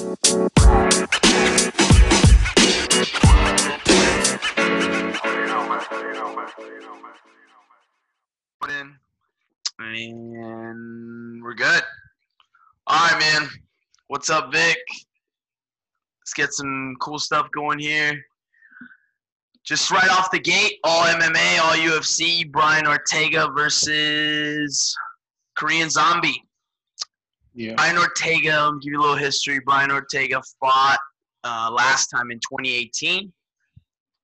And we're good. All right, man. What's up, Vic? Let's get some cool stuff going here. Just right off the gate, all MMA, all UFC, Brian Ortega versus Korean Zombie. Yeah. Brian Ortega, I'll give you a little history. Brian Ortega fought uh, last time in 2018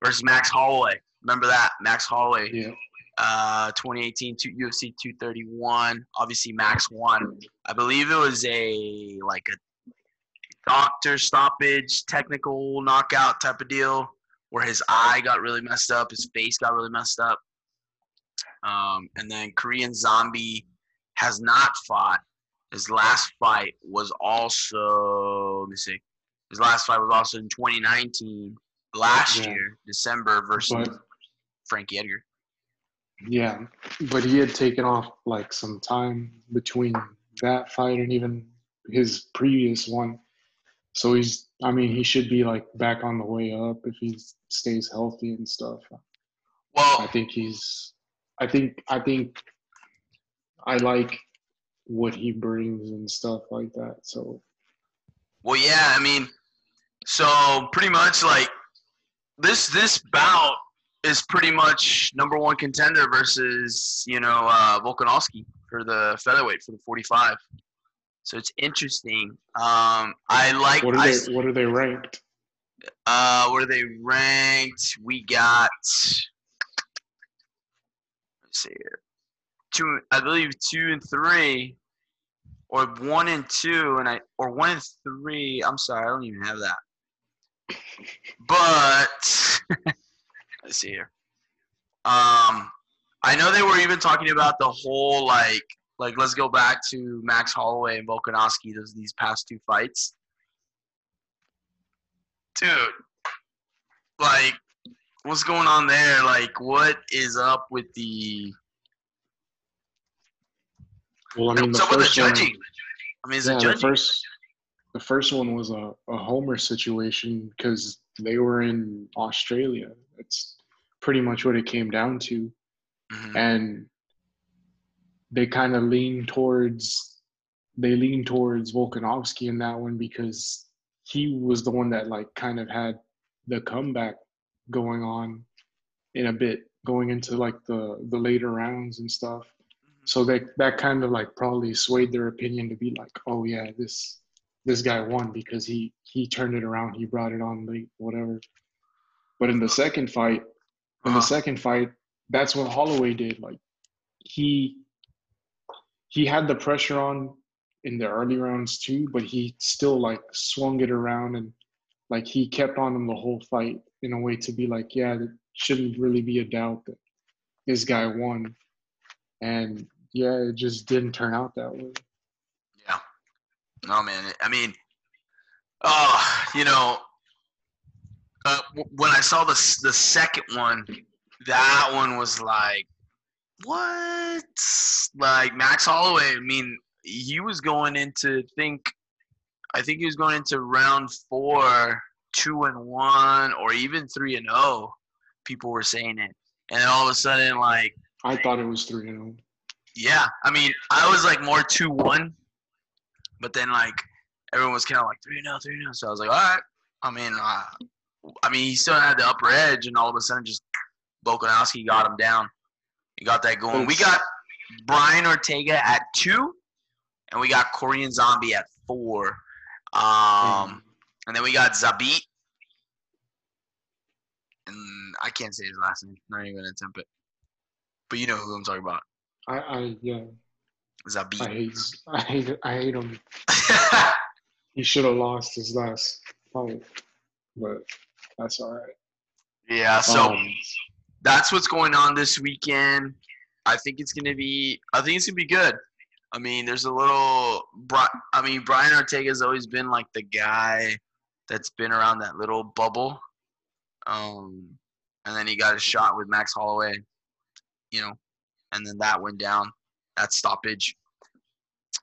versus Max Holloway. Remember that? Max Holloway. Yeah. Uh, 2018 to UFC 231. Obviously, Max won. I believe it was a like a doctor stoppage, technical knockout type of deal, where his eye got really messed up, his face got really messed up. Um, and then Korean Zombie has not fought. His last fight was also let me see. His last fight was also in 2019, last Yeah. year, December versus But Frankie Edgar. yeah, but he had taken off like some time between that fight and even his previous one. So he's I mean, he should be like back on the way up if he stays healthy and stuff. Well, I think he's I think I think I like what he brings and stuff like that. So well, yeah. I mean, so pretty much like this this bout is pretty much number one contender versus you know uh, Volkanovski for the featherweight for the 45. So it's interesting. Um, I like. what are I, they what are they ranked? Uh, where they ranked? We got. Let's see here. Two, I believe two and three, or one and two, and I or one and three. I'm sorry, I don't even have that. But let's see here. Um, I know they were even talking about the whole like like let's go back to Max Holloway and Volkanovski. Those these past two fights dude, like, what's going on there? Like, what is up with the Well, I mean, the up the first one. I mean, is yeah, the first the first one was a, a homer situation because they were in Australia. That's pretty much what it came down to, Mhm. and they kind of lean towards they lean towards Volkanovski in that one because he was the one that like kind of had the comeback going on in a bit going into like the the later rounds and stuff so that that kind of like probably swayed their opinion to be like oh yeah this this guy won because he he turned it around he brought it on late whatever. But in the second fight in the second fight that's what holloway did like he he had the pressure on in the early rounds too but he still like swung it around and like he kept on him the whole fight in a way to be like yeah it shouldn't really be a doubt that this guy won. And yeah it just didn't turn out that way Yeah. No, man. I mean, oh, you know, uh, w- when I saw the the second one, that one was like, what? Like Max Holloway. I mean, he was going into think, I think he was going into round four, two and one, or even three and zero. People were saying it, and then all of a sudden, like. i thought it was 3 and 0 Yeah, I mean, I was like more two one, but then like everyone was kind of like three no, three no. So I was like, all right. I mean, uh, I mean, he still had the upper edge, and all of a sudden, just Volkanovski got him down. He got that going. We got Brian Ortega at two, and we got Korean Zombie at four. Um, and then we got Zabit, and I can't say his last name. Not even gonna attempt it. But you know who I'm talking about. I, I yeah i Zabit. hate i hate i hate him he should have lost his last fight but that's all right yeah, so Um, that's what's going on this weekend. I think it's gonna be. I think it's gonna be good. I mean, there's a little. I mean, Brian Ortega has always been like the guy that's been around that little bubble. Um, and then he got a shot with Max Holloway, you know, and then that went down. That stoppage.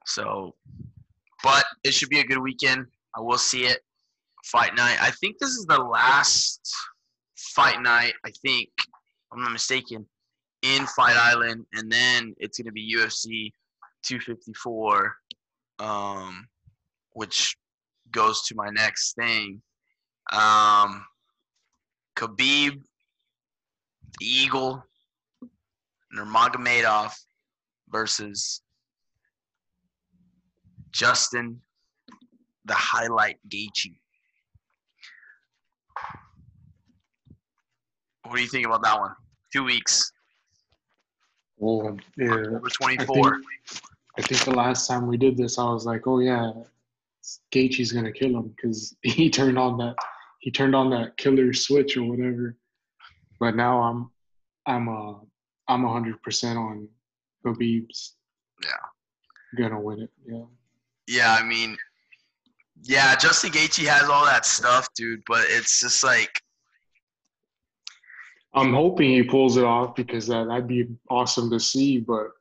So, but it should be a good weekend. I will see it. Fight night. I think this is the last fight night. I think, I'm not mistaken, in Fight Island, and then it's gonna be UFC 254, um, which goes to my next thing. Um, Khabib, the Eagle, Nurmagomedov versus Justin, the highlight Gaethje. What do you think about that one? Two weeks, Well, yeah. October I 24. think, I think the last time we did this, I was like, oh yeah, Gaethje's gonna kill him because he turned on that he turned on that killer switch or whatever. But now I'm I'm uh I'm hundred percent on Khabib's Yeah. gonna win it. Yeah. Yeah, I mean, yeah, Justin Gaethje has all that stuff, dude. But it's just like, I'm hoping he pulls it off because that that'd be awesome to see. But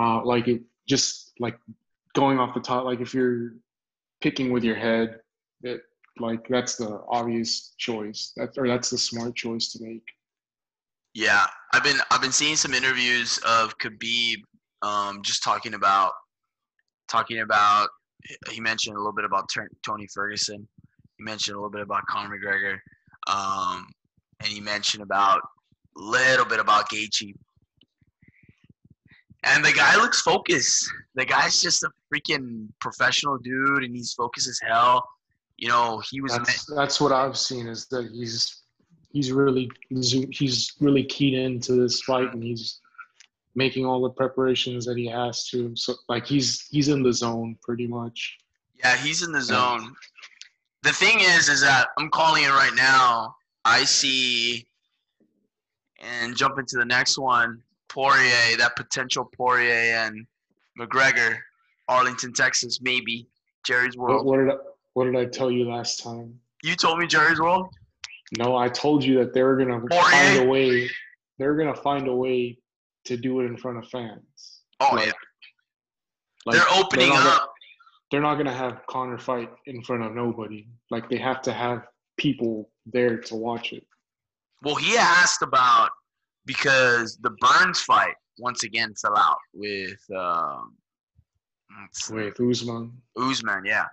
uh, like it, just like going off the top, like if you're picking with your head, it like that's the obvious choice. That or that's the smart choice to make. Yeah, I've been I've been seeing some interviews of Khabib, um, just talking about talking about. He mentioned a little bit about Tony Ferguson. He mentioned a little bit about Conor McGregor, um, and he mentioned about a little bit about Gaethje. And the guy looks focused. The guy's just a freaking professional dude, and he's focused as hell. You know, he was. That's that's what I've seen is that he's he's really he's, he's really keyed into this fight and he's making all the preparations that he has to. So like he's he's in the zone pretty much. Yeah, he's in the zone. The thing is, is that I'm calling it right now. I see, and jump into the next one. Poirier, that potential Poirier and McGregor, Arlington, Texas, maybe Jerry's What, what did I, what did I tell you last time? You told me Jerry's World. No, I told you that they're gonna find a way. They're gonna find a way to do it in front of fans. Oh Like, yeah, Like, they're opening gonna- up. they're not gonna have Conor fight in front of nobody. Like they have to have people there to watch it. Well, he asked about because the Burns fight once again fell out with um. With Usman, Usman, yeah.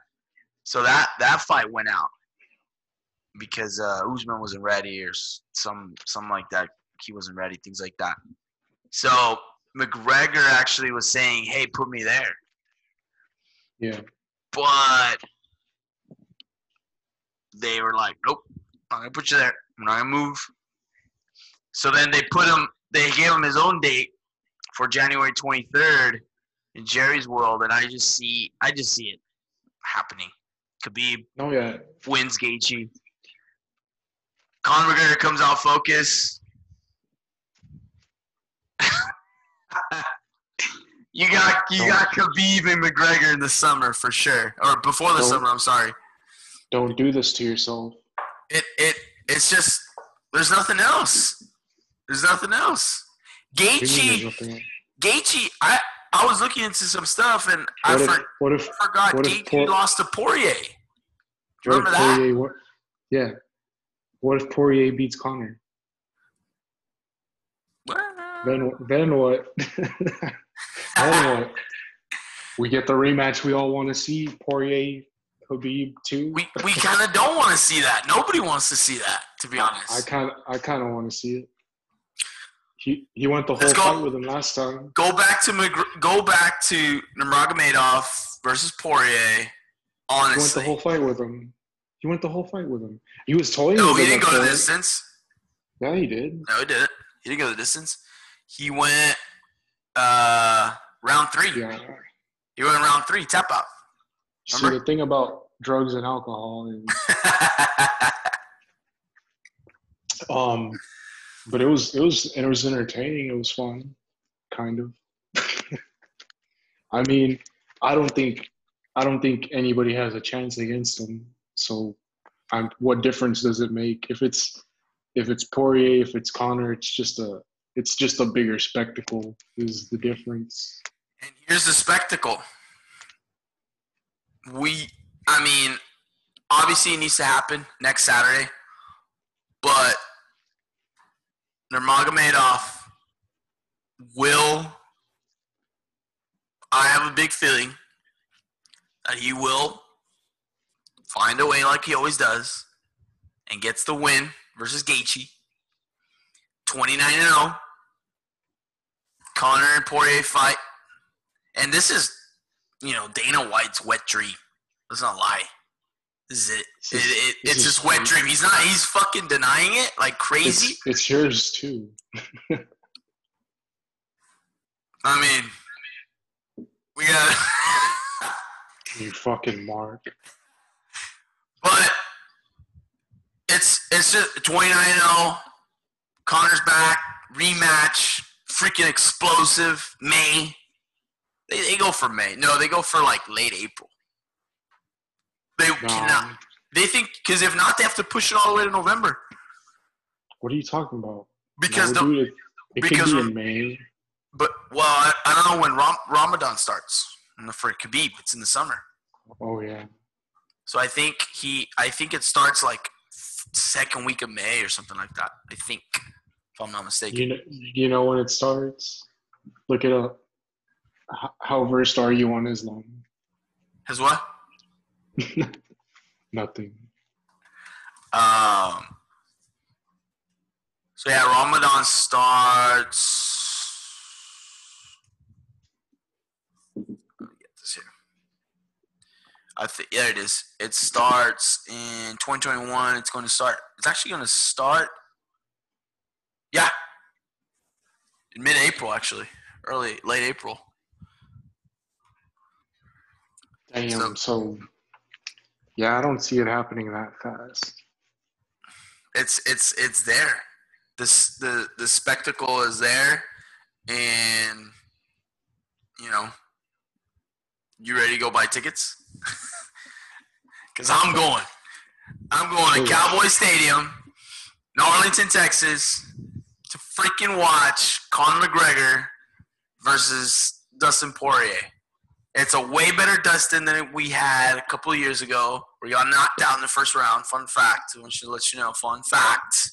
So that that fight went out because uh, Usman wasn't ready or some something like that. He wasn't ready, things like that. So McGregor actually was saying, "Hey, put me there," yeah, but they were like, "Nope, I'm gonna put you there. I'm not gonna move." So then they put him. They gave him his own date for January 23rd in Jerry's World, and I just see, I just see it happening. Khabib no, yeah, wins Gaethje. Conor McGregor comes out focused. you got you got Khabib and McGregor in the summer for sure, or before the Don't- summer. I'm sorry. don't do this to yourself. It it it's just there's nothing else. There's nothing else. What do you mean there's Gaethje. Gaethje. I I was looking into some stuff and I if, for, what if, forgot what if Gaethje Por- lost to Poirier. what Remember that? Poirier? What, yeah, what if Poirier beats Conor? Then, then what? then what? We get the rematch we all want to see. Poirier, Khabib, too. we we kind of don't want to see that. Nobody wants to see that, to be honest. I kind of, I kind of want to see it. He he went the whole go. fight with him last time. go back to McGr- go back to Nurmagomedov versus Poirier. He went the whole fight with him. He went the whole fight with him. He was toying no, with he him. didn't go the distance. Yeah, he did. No, he didn't. He didn't go the distance. He went uh round three. Yeah. He went round three. Tap out. See, the thing about drugs and alcohol is, um, but it was it was and it was entertaining. It was fun, kind of. I mean, I don't think I don't think anybody has a chance against him. So, what difference does it make if it's if it's Poirier, if it's Conor? It's just a it's just a bigger spectacle. Is the difference? and here's the spectacle. We I mean, obviously it needs to happen next Saturday, but Nurmagomedov will. I have a big feeling that he will find a way like he always does and gets the win versus Gaethje. 29 and 0. Conor and Poirier fight. And this is, you know, Dana White's wet dream. Let's not lie. This is it. It, it it's is his wet dream. He's not. He's fucking denying it like crazy. It's, it's yours too. I mean, we got. You fucking mark. But it's just 29 0. Conor's back, rematch, freaking explosive. May. They, they go for May. No, they go for like late April. They No. cannot. They think because if not, they have to push it all the way to November. What are you talking about? Because no, the, it, it because be in May. but well, I, I don't know when Ram, Ramadan starts And for Khabib. It's in the summer, Oh yeah. so I think he. I think it starts like second week of May or something like that. I think, if I'm not mistaken. You know, you know when it starts. Look it up. H- How versed are you on Islam? His what? Nothing. Um. So yeah, Ramadan starts. Let me get this here. I think yeah, it is. It starts in 2021. It's going to start. It's actually going to start. Yeah. In mid-April, actually, early, late April. Damn. So- So, yeah, I don't see it happening that fast. it's it's it's there. This the the spectacle is there, and you know, you ready to go buy tickets? Cause I'm going. I'm going to Cowboy Stadium, in Arlington, Texas, to freaking watch Conor McGregor versus Dustin Poirier. It's a way better Dustin than we had a couple years ago, where he got knocked out in the first round. Fun fact. I want to let you know. Fun fact.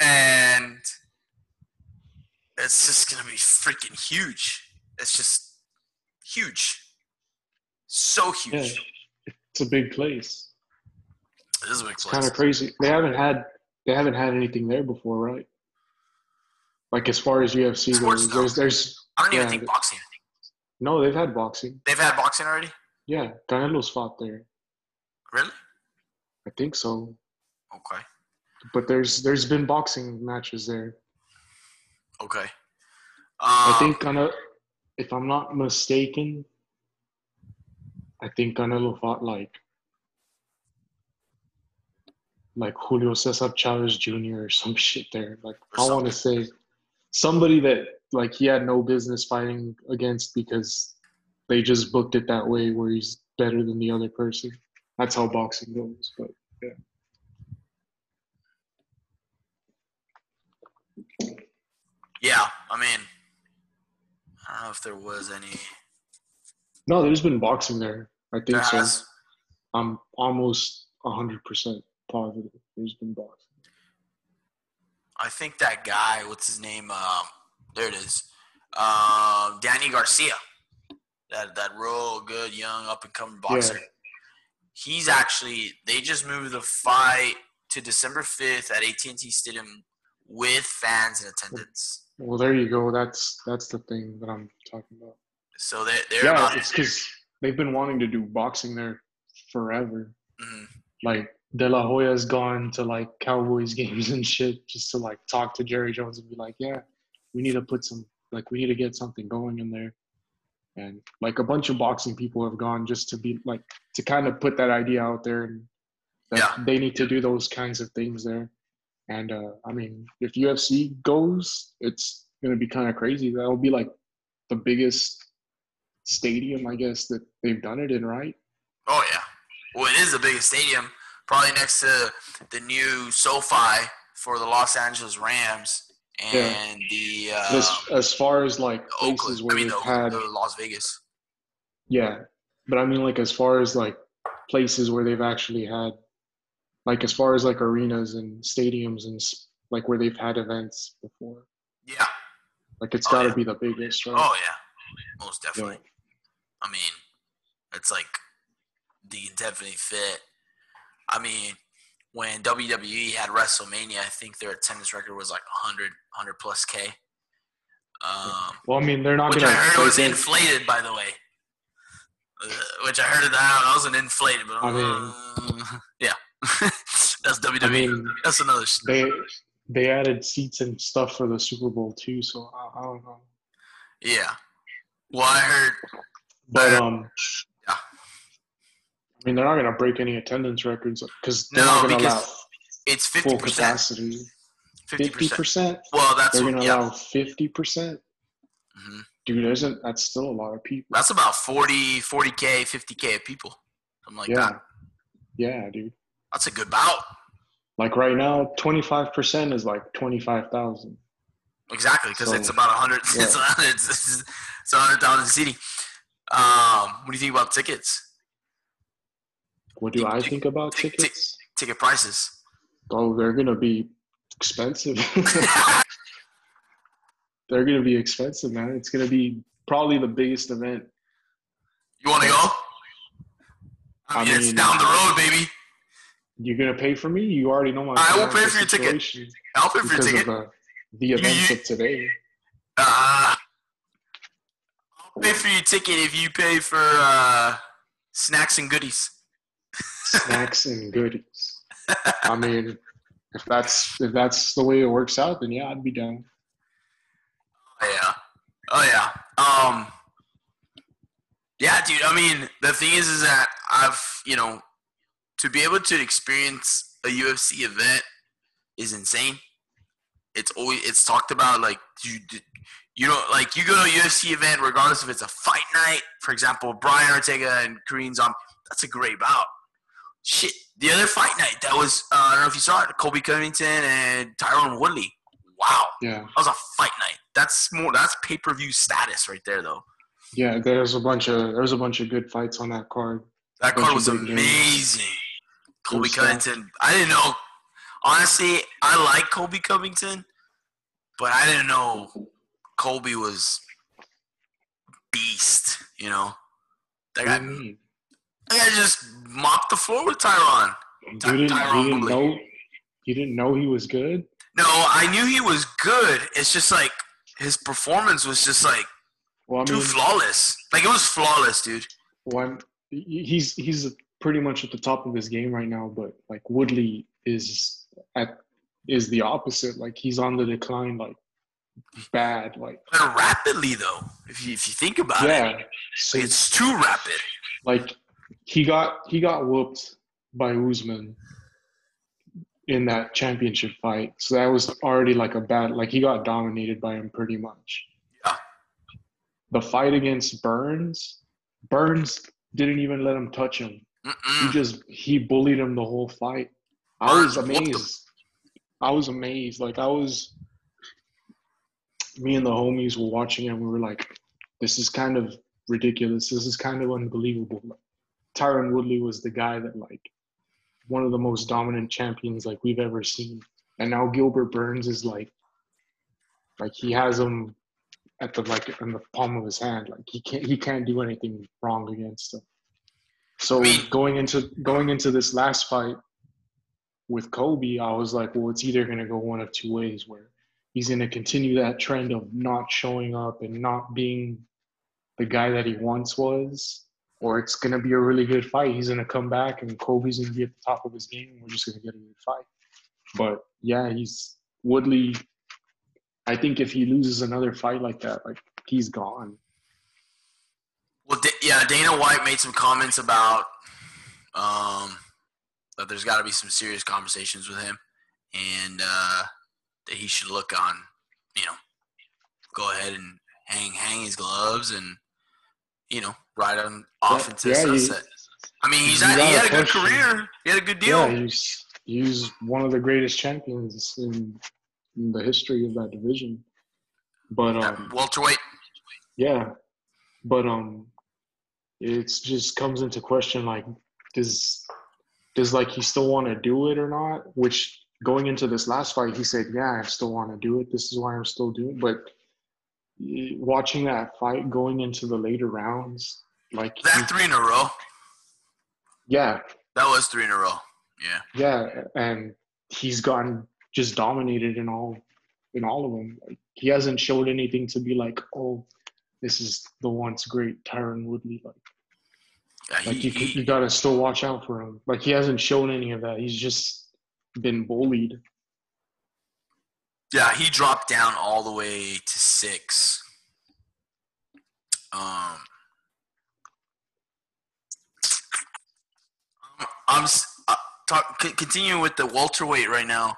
And it's just gonna be freaking huge. It's just huge. So Yeah, huge. it's a big place. It is a big It's place. kind of crazy. They haven't had they haven't had anything there before, right? Like as far as UFC Sports, goes, there's there's I don't even yeah, think boxing. no, they've had boxing. They've had boxing already. Yeah, Canelo's fought there. Really? I think so. Okay. But there's there's been boxing matches there. Okay. Um, I think Cane- if I'm not mistaken, I think Canelo fought like like Julio Cesar Chavez Jr. or some shit there. Like I want to say somebody that like he had no business fighting against because they just booked it that way where he's better than the other person. That's how boxing goes. But yeah. Yeah. I mean, I don't know if there was any. no, there's been boxing there. I think so. I'm almost hundred percent positive there's been boxing. I think that guy. What's his name? Um, there it is. Um, Danny Garcia. That that real good young up and coming boxer. He's actually. They just moved the fight to December fifth at AT and T Stadium with fans in attendance. Well, there you go. That's that's the thing that I'm talking about. So they're they're Yeah, about. it's because they've been wanting to do boxing there forever. Mhm. Like De La Hoya's gone to like Cowboys games and shit just to like talk to Jerry Jones and be like, yeah, we need to put some like we need to get something going in there. And like a bunch of boxing people have gone just to be like to kind of put that idea out there and that Yeah. they need to do those kinds of things there. And uh, I mean, if UFC goes, it's gonna be kind of crazy. That'll be like the biggest stadium, I guess, that they've done it in, right? Oh yeah. Well, it is the biggest stadium, probably next to the new SoFi for the Los Angeles Rams and the uh, as, as far as like places Oakland. I where mean, they've the, had, the Las Vegas. yeah, but I mean, like as far as like places where they've actually had, like as far as like arenas and stadiums and like where they've had events before, Yeah. like it's Oh, got to yeah. be the biggest, right? Oh yeah. Most Yeah. I mean, it's like the definitely fit. I mean, when WWE had WrestleMania, I think their attendance record was like 100, 100 plus K. Um, Well, I mean, they're not which gonna. I heard break was in- inflated, by the way. Uh, which I heard it that I wasn't inflated, but I mean- uh, yeah, that's WWE. I mean, that's another. they they added seats and stuff for the Super Bowl too, so I, I don't know. Yeah. Well, I heard. But um, yeah. I mean, they're not gonna break any attendance records because they're No, not gonna because allow It's full fifty percent. capacity. Fifty percent. Well, that's They're what, gonna yeah. allow fifty percent. hmm Dude, isn't that's still a lot of people? That's about 40, 40k, fifty k of people. I'm like yeah, that. yeah, dude. That's a good bout. Like right now, twenty five percent is like twenty five thousand. Exactly, because So, it's about a hundred. It's, yeah. it's, a hundred thousand seating. Um, what do you think about tickets? What do I think about tick- tick. tickets? Ticket prices. Oh, they're gonna be expensive. they're gonna be expensive, man. It's gonna be probably the biggest event. You want to go? I I mean, it's down the road, baby. You're gonna pay for me? You already know my. I will pay for your ticket. I'll pay for your ticket. the, the events you- of today. Uh, pay for your ticket if you pay for uh, snacks and goodies. Snacks and goodies. I mean, if that's if that's the way it works out, then yeah, I'd be down. Oh yeah. Oh yeah. Um Yeah, dude, I mean, the thing is is that I've, you know, to be able to experience a UFC event is insane. It's always it's talked about like you you know like you go to a UFC event regardless if it's a fight night, for example, Brian Ortega and Kareem Zom, that's a great bout. Shit, the other fight night that was uh, I don't know if you saw it, Colby Covington and Tyron Woodley. Wow. Yeah, That was a fight night. That's more. That's pay per view status right there, though. yeah. There's a bunch of there's a bunch of good fights on that card. That card was amazing. Colby stuff. Covington. I didn't know. Honestly, I like Colby Covington, but I didn't know Colby was beast. You know, that guy. you? That guy just mopped the floor with Tyron. You Ty- didn't, Tyron you didn't know you didn't know he was good. No, I knew he was good. It's just like his performance was just like Well, I too mean, flawless. Like it was flawless, dude. one he's he's pretty much at the top of his game right now, but like Woodley is at is the opposite. Like he's on the decline, like bad. Like But rapidly though, if you if you think about it, yeah, so like, it's too rapid. like he got he got whooped by Usman in that championship fight. So that was already like a bad like he got dominated by him pretty much. Yeah. The fight against Burns, Burns didn't even let him touch him. He Mm-mm. just he bullied him the whole fight. I was amazed. I was amazed. Like I was me and the homies were watching and we were like, this is kind of ridiculous. This is kind of unbelievable. Tyron Woodley was the guy that like one of the most dominant champions like we've ever seen. And now Gilbert Burns is like like he has him at the like in the palm of his hand. Like he can't he can't do anything wrong against him. So going into going into this last fight with Colby, I was like, well, it's either gonna go one of two ways where he's gonna continue that trend of not showing up and not being the guy that he once was, or it's gonna be a really good fight. He's gonna come back and Colby's gonna be at the top of his game and we're just gonna get a good fight. But yeah, he's Woodley. I think if he loses another fight like that, like he's gone. Well, yeah, Dana White made some comments about um, that there's got to be some serious conversations with him, and uh, that he should look on, you know, go ahead and hang hang his gloves and you know ride on off Yeah, into yeah, the he- sunset. I mean, he's had, he had a good him. career. He had a good deal. Yeah, he's he's one of the greatest champions in, in the history of that division. But Yeah, um, welterweight. yeah, but um, it's just comes into question like does does like he still want to do it or not? Which going into this last fight, he said, "Yeah, I still want to do it. This is why I'm still doing." It. But watching that fight going into the later rounds, like that three in a row. Yeah, that was three in a row. Yeah. Yeah, and he's gotten just dominated in all in all of them. Like, he hasn't showed anything to be like, oh, this is the once great Tyron Woodley. Like, yeah, he, you, you gotta still watch out for him. Like he hasn't shown any of that. He's just been bullied. Yeah, he dropped down all the way to six. Um, I'm uh, talk, continuing with the welterweight right now.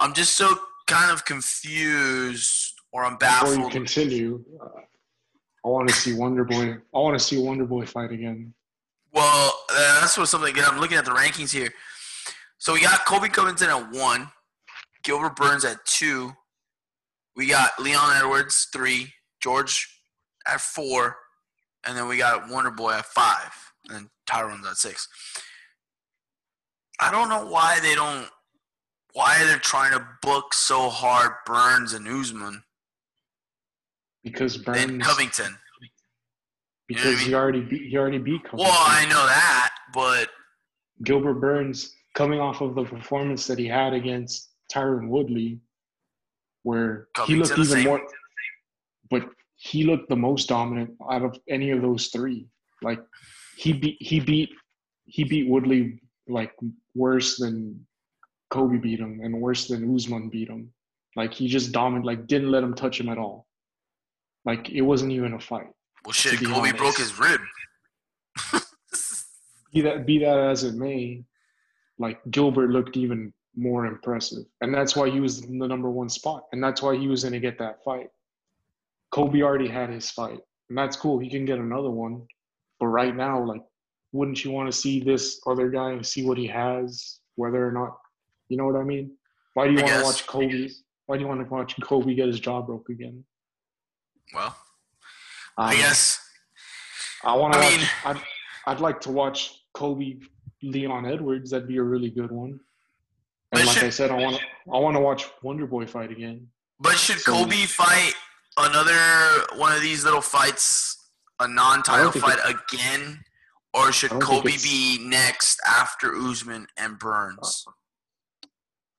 I'm just so kind of confused, or I'm baffled. Before you continue, uh, I want to see Wonder Boy. I want to see Wonder Boy fight again. Well, uh, that's what something. I'm looking at the rankings here. So we got Colby Covington at one, Gilbert Burns at two. We got Leon Edwards three, George at four, and then we got Wonder Boy at five, and Tyron's at six. I don't know why they don't, why they're trying to book so hard Burns and Usman. Because Burns and Covington. Because you know I mean? he already beat, he already beat Covington. Well, I know that, but Gilbert Burns coming off of the performance that he had against Tyron Woodley, where he looked even more, but he looked the most dominant out of any of those three. Like he beat he beat he beat Woodley like worse than Colby beat him and worse than Usman beat him. Like he just dominated, like didn't let him touch him at all. Like it wasn't even a fight. Well, shit, Colby honest. broke his rib. be that be that as it may, like Gilbert looked even more impressive. And that's why he was in the number one spot. And that's why he was going to get that fight. Colby already had his fight. And that's cool. He can get another one. But right now, like, wouldn't you want to see this other guy and see what he has, whether or not, you know what I mean? Why do you I want guess. to watch Colby? Why do you want to watch Colby get his jaw broke again? Well, um, I guess. I want to. I mean, I'd, I'd like to watch Colby Leon Edwards, that'd be a really good one. And like should, I said, I want to I want to watch Wonder Boy fight again. But should so, Colby fight another one of these little fights, a non-title fight again, or should Colby be next after Usman and Burns?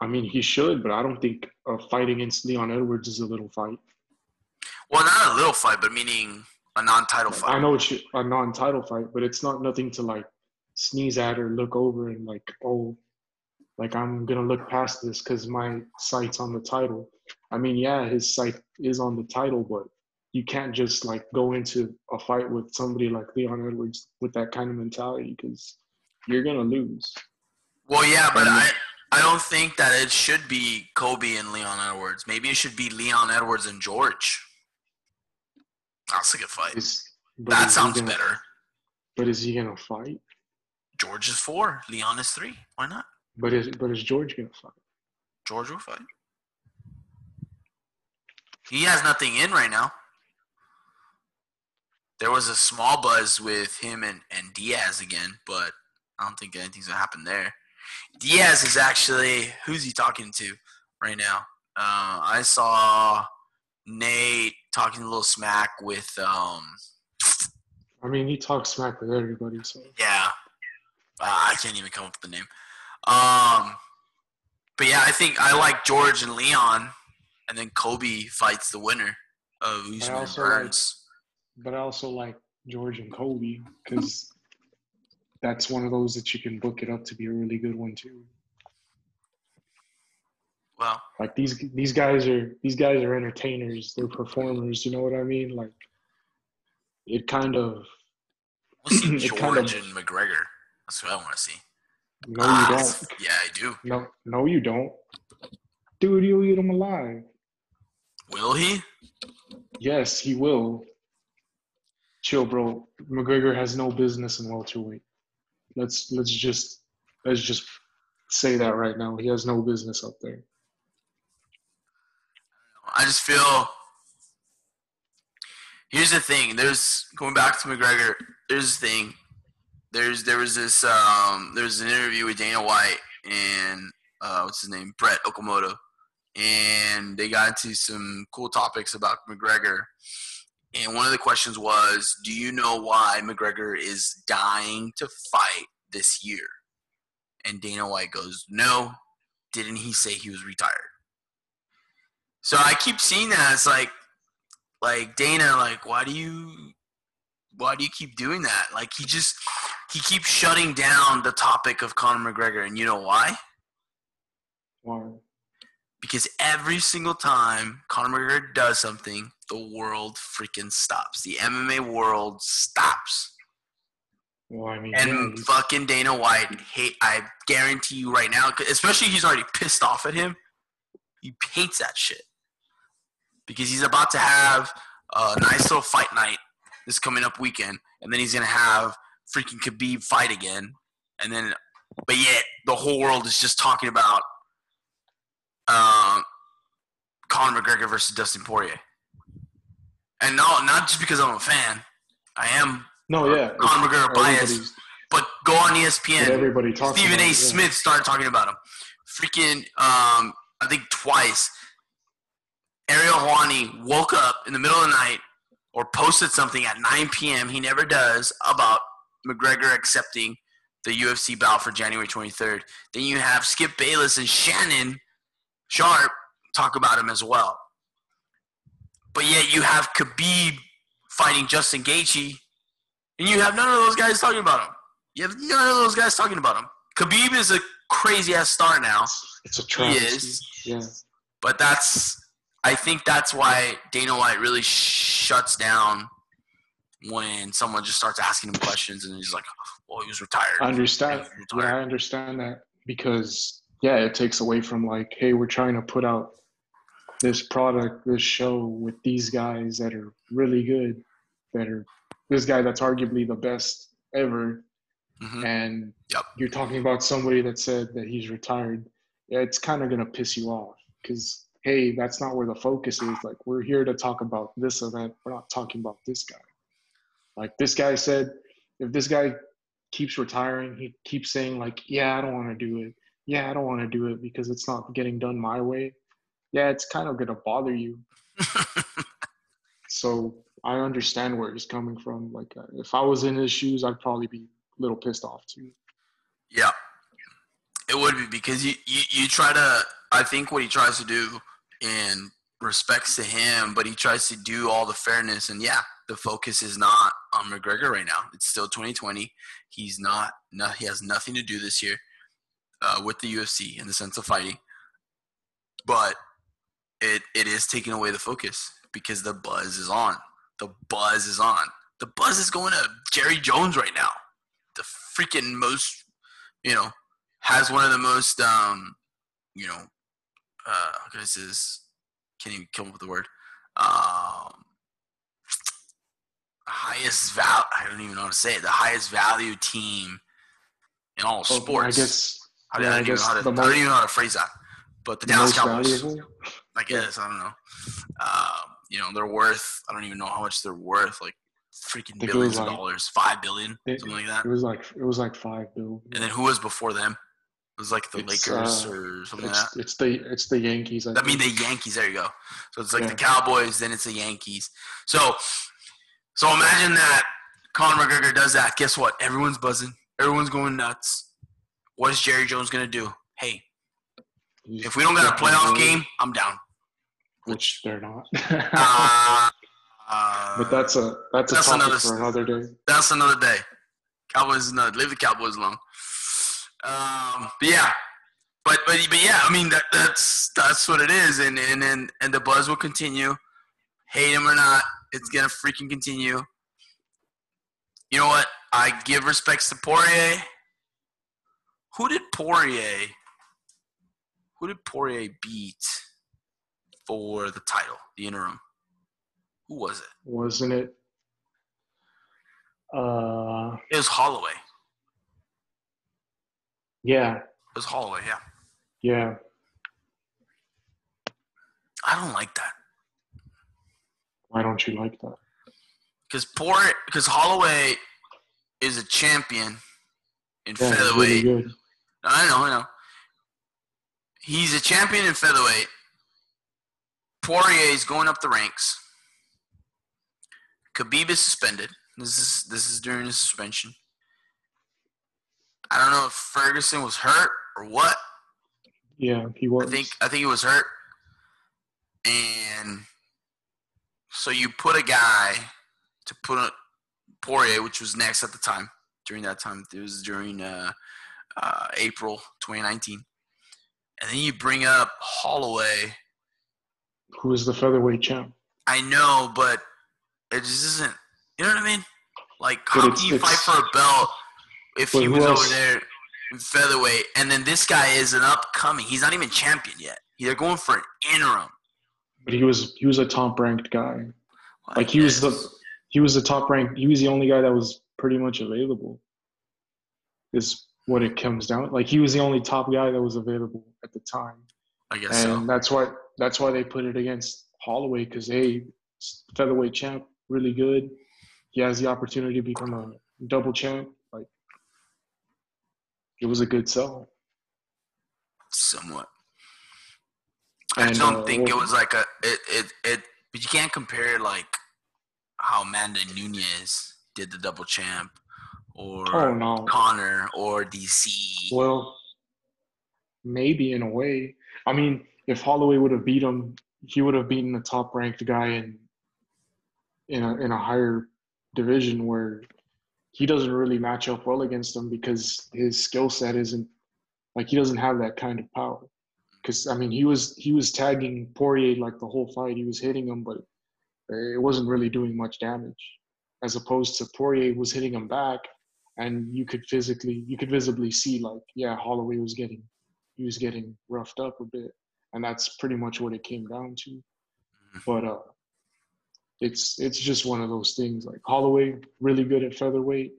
I mean, he should, but I don't think a fight against Leon Edwards is a little fight. Well, not a little fight, but meaning a non-title fight. I know it's a non-title fight, but it's not nothing to like sneeze at or look over and like, oh, like I'm gonna look past this because my sight's on the title. I mean, yeah, his sight is on the title, but you can't just like go into a fight with somebody like Leon Edwards with that kind of mentality because you're gonna lose. Well, yeah, but I I don't think that it should be Colby and Leon Edwards. Maybe it should be Leon Edwards and George. That's a good fight. Is, that sounds gonna, better. But is he gonna fight? George is four. Leon is three. Why not? But is but is George gonna fight? George will fight. He has nothing in right now. There was a small buzz with him and, and Diaz again, but I don't think anything's gonna happen there. Diaz is actually who's he talking to right now? Uh, I saw Nate talking a little smack with. Um, I mean, he talks smack with everybody. So yeah, uh, I can't even come up with the name. Um, but yeah, I think I like George and Leon, and then Colby fights the winner of Usman Burns. Like, but I also like George and Colby because that's one of those that you can book it up to be a really good one too. Well, like these these guys are these guys are entertainers. They're performers. You know what I mean? Like it kind of. See George kind of, and McGregor. That's what I want to see. No, you ah, don't. Yeah, I do. No, no, you don't. Dude, you'll eat him alive. Will he? Yes, he will. Chill, bro. McGregor has no business in welterweight. Let's let's just let's just say that right now. He has no business up there. I just feel Here's the thing. There's going back to McGregor. There's the thing. There's there was this um there's an interview with Dana White and uh, what's his name Brett Okamoto, and they got into some cool topics about McGregor. And one of the questions was, "Do you know why McGregor is dying to fight this year?" And Dana White goes, "No, didn't he say he was retired?" So I keep seeing that. It's like, like Dana, like, why do you, why do you keep doing that? Like he just, he keeps shutting down the topic of Conor McGregor, and you know why? Why? Because every single time Conor McGregor does something, the world freaking stops. The MMA world stops. Well, I mean, And fucking Dana White hate. I guarantee you right now, especially he's already pissed off at him. He hates that shit because he's about to have a nice little fight night this coming up weekend, and then he's gonna have freaking Khabib fight again, and then, but yet the whole world is just talking about um, Conor McGregor versus Dustin Poirier, and no, not just because I'm a fan. I am no, yeah. Conor McGregor bias, but go on ESPN. everybody talks Stephen about, A. yeah. Smith started talking about him. Freaking, um, I think twice. Ariel Helwani woke up in the middle of the night or posted something at 9 p.m. He never does about McGregor accepting the UFC bout for January 23rd. Then you have Skip Bayless and Shannon Sharpe talk about him as well. But yet you have Khabib fighting Justin Gaethje, and you have none of those guys talking about him. You have none of those guys talking about him. Khabib is a crazy ass star now, It's a travesty. is. Yeah. but that's I think that's why Dana White really shuts down when someone just starts asking him questions and he's like, "Well, he was retired." I understand. Was Yeah. I understand that because yeah, it takes away from like, hey, we're trying to put out this product, this show with these guys that are really good, that are this guy that's arguably the best ever, Mhm. and Yep. you're talking about somebody that said that he's retired. Yeah, it's kind of gonna piss you off because hey, that's not where the focus is. Like we're here to talk about this event. We're not talking about this guy. Like this guy said, if this guy keeps retiring, he keeps saying like, yeah, I don't want to do it. Yeah, I don't want to do it because it's not getting done my way. Yeah, it's kind of gonna bother you. So I understand where he's coming from. Like uh, if I was in his shoes, I'd probably be a little pissed off too. Yeah, it would be because you, you you try to. I think what he tries to do in respects to him, but he tries to do all the fairness. And yeah, the focus is not on McGregor right now. It's still 2020. He's not. No, he has nothing to do this year uh, with the UFC in the sense of fighting. But it it is taking away the focus because the buzz is on. The buzz is on. The buzz is going to Jerry Jones right now. The freaking most you know, has one of the most, um, you know, uh, how can I? Can't even come up with the word. Um, highest value. I don't even know how to say it. The highest value team in all Oh, sports. I guess I, yeah, don't I even know guess how to, the I don't even know how to phrase that. But the the Dallas Cowboys, valuable. I guess I don't know. Um, you know, they're worth. I don't even know how much they're worth. Like freaking billions was of dollars, five billion, It- something like that. It was like it was like five bill. And then who was before them? It was like the It's, Lakers uh, or something like that. It's, it's the it's the Yankees. I, I mean the Yankees. There you go. So it's like Yeah. the Cowboys, then it's the Yankees. So, so imagine that Conor McGregor does that. Guess what? Everyone's buzzing. Everyone's going nuts. What is Jerry Jones gonna do? Hey, if we don't got a playoff game, I'm down. which they're not. Uh, uh, but that's a that's a that's topic another for another day. that's another day. Cowboys not leave the Cowboys alone. Um, but yeah, but but but yeah, I mean that that's that's what it is, and and and, and the buzz will continue. Hate him or not, it's gonna freaking continue. You know what? I give respects to Poirier. Who did Poirier? Who did Poirier beat for the title, the interim? Who was it? Wasn't it? Uh, It was Holloway. Yeah, It was Holloway. Yeah. yeah. I don't like that. Why don't you like that? because poor because Holloway is a champion in Yeah, featherweight. really. I know, I know. He's a champion in featherweight. Poirier is going up the ranks. Khabib is suspended. This is this is during his suspension. I don't know if Ferguson was hurt or what. Yeah, he was. I think I think he was hurt. And so you put a guy to put a Poirier, which was next at the time. During that time, it was during uh, uh, April 2019, and then you bring up Holloway. who is the featherweight champ. I know, but it just isn't. You know what I mean? Like, But how can you fight for a belt if But he was over there in featherweight, and then this guy is an upcoming? He's not even champion yet. They're going for an interim. But he was he was a top ranked guy. Like he was the he was the top ranked. He was the only guy that was pretty much available. Is what it comes down. Like he was the only top guy that was available at the time, I guess and so. that's why that's why they put it against Holloway because hey, featherweight champ, really good. He has the opportunity to become a double champ. It was a good sell. Somewhat. And, I don't uh, think it was like a it, it it but you can't compare like how Amanda Nunes did the double champ or Oh no. Conor or DC. Well, maybe in a way. I mean, if Holloway would have beat him, he would have beaten the top ranked guy in in a in a higher division where he doesn't really match up well against him because his skill set isn't like he doesn't have that kind of power. Because I mean, he was he was tagging Poirier like the whole fight. He was hitting him, but it wasn't really doing much damage. As opposed to Poirier was hitting him back, and you could physically you could visibly see like yeah holloway was getting he was getting roughed up a bit and that's pretty much what it came down to but uh it's it's just one of those things like holloway really good at featherweight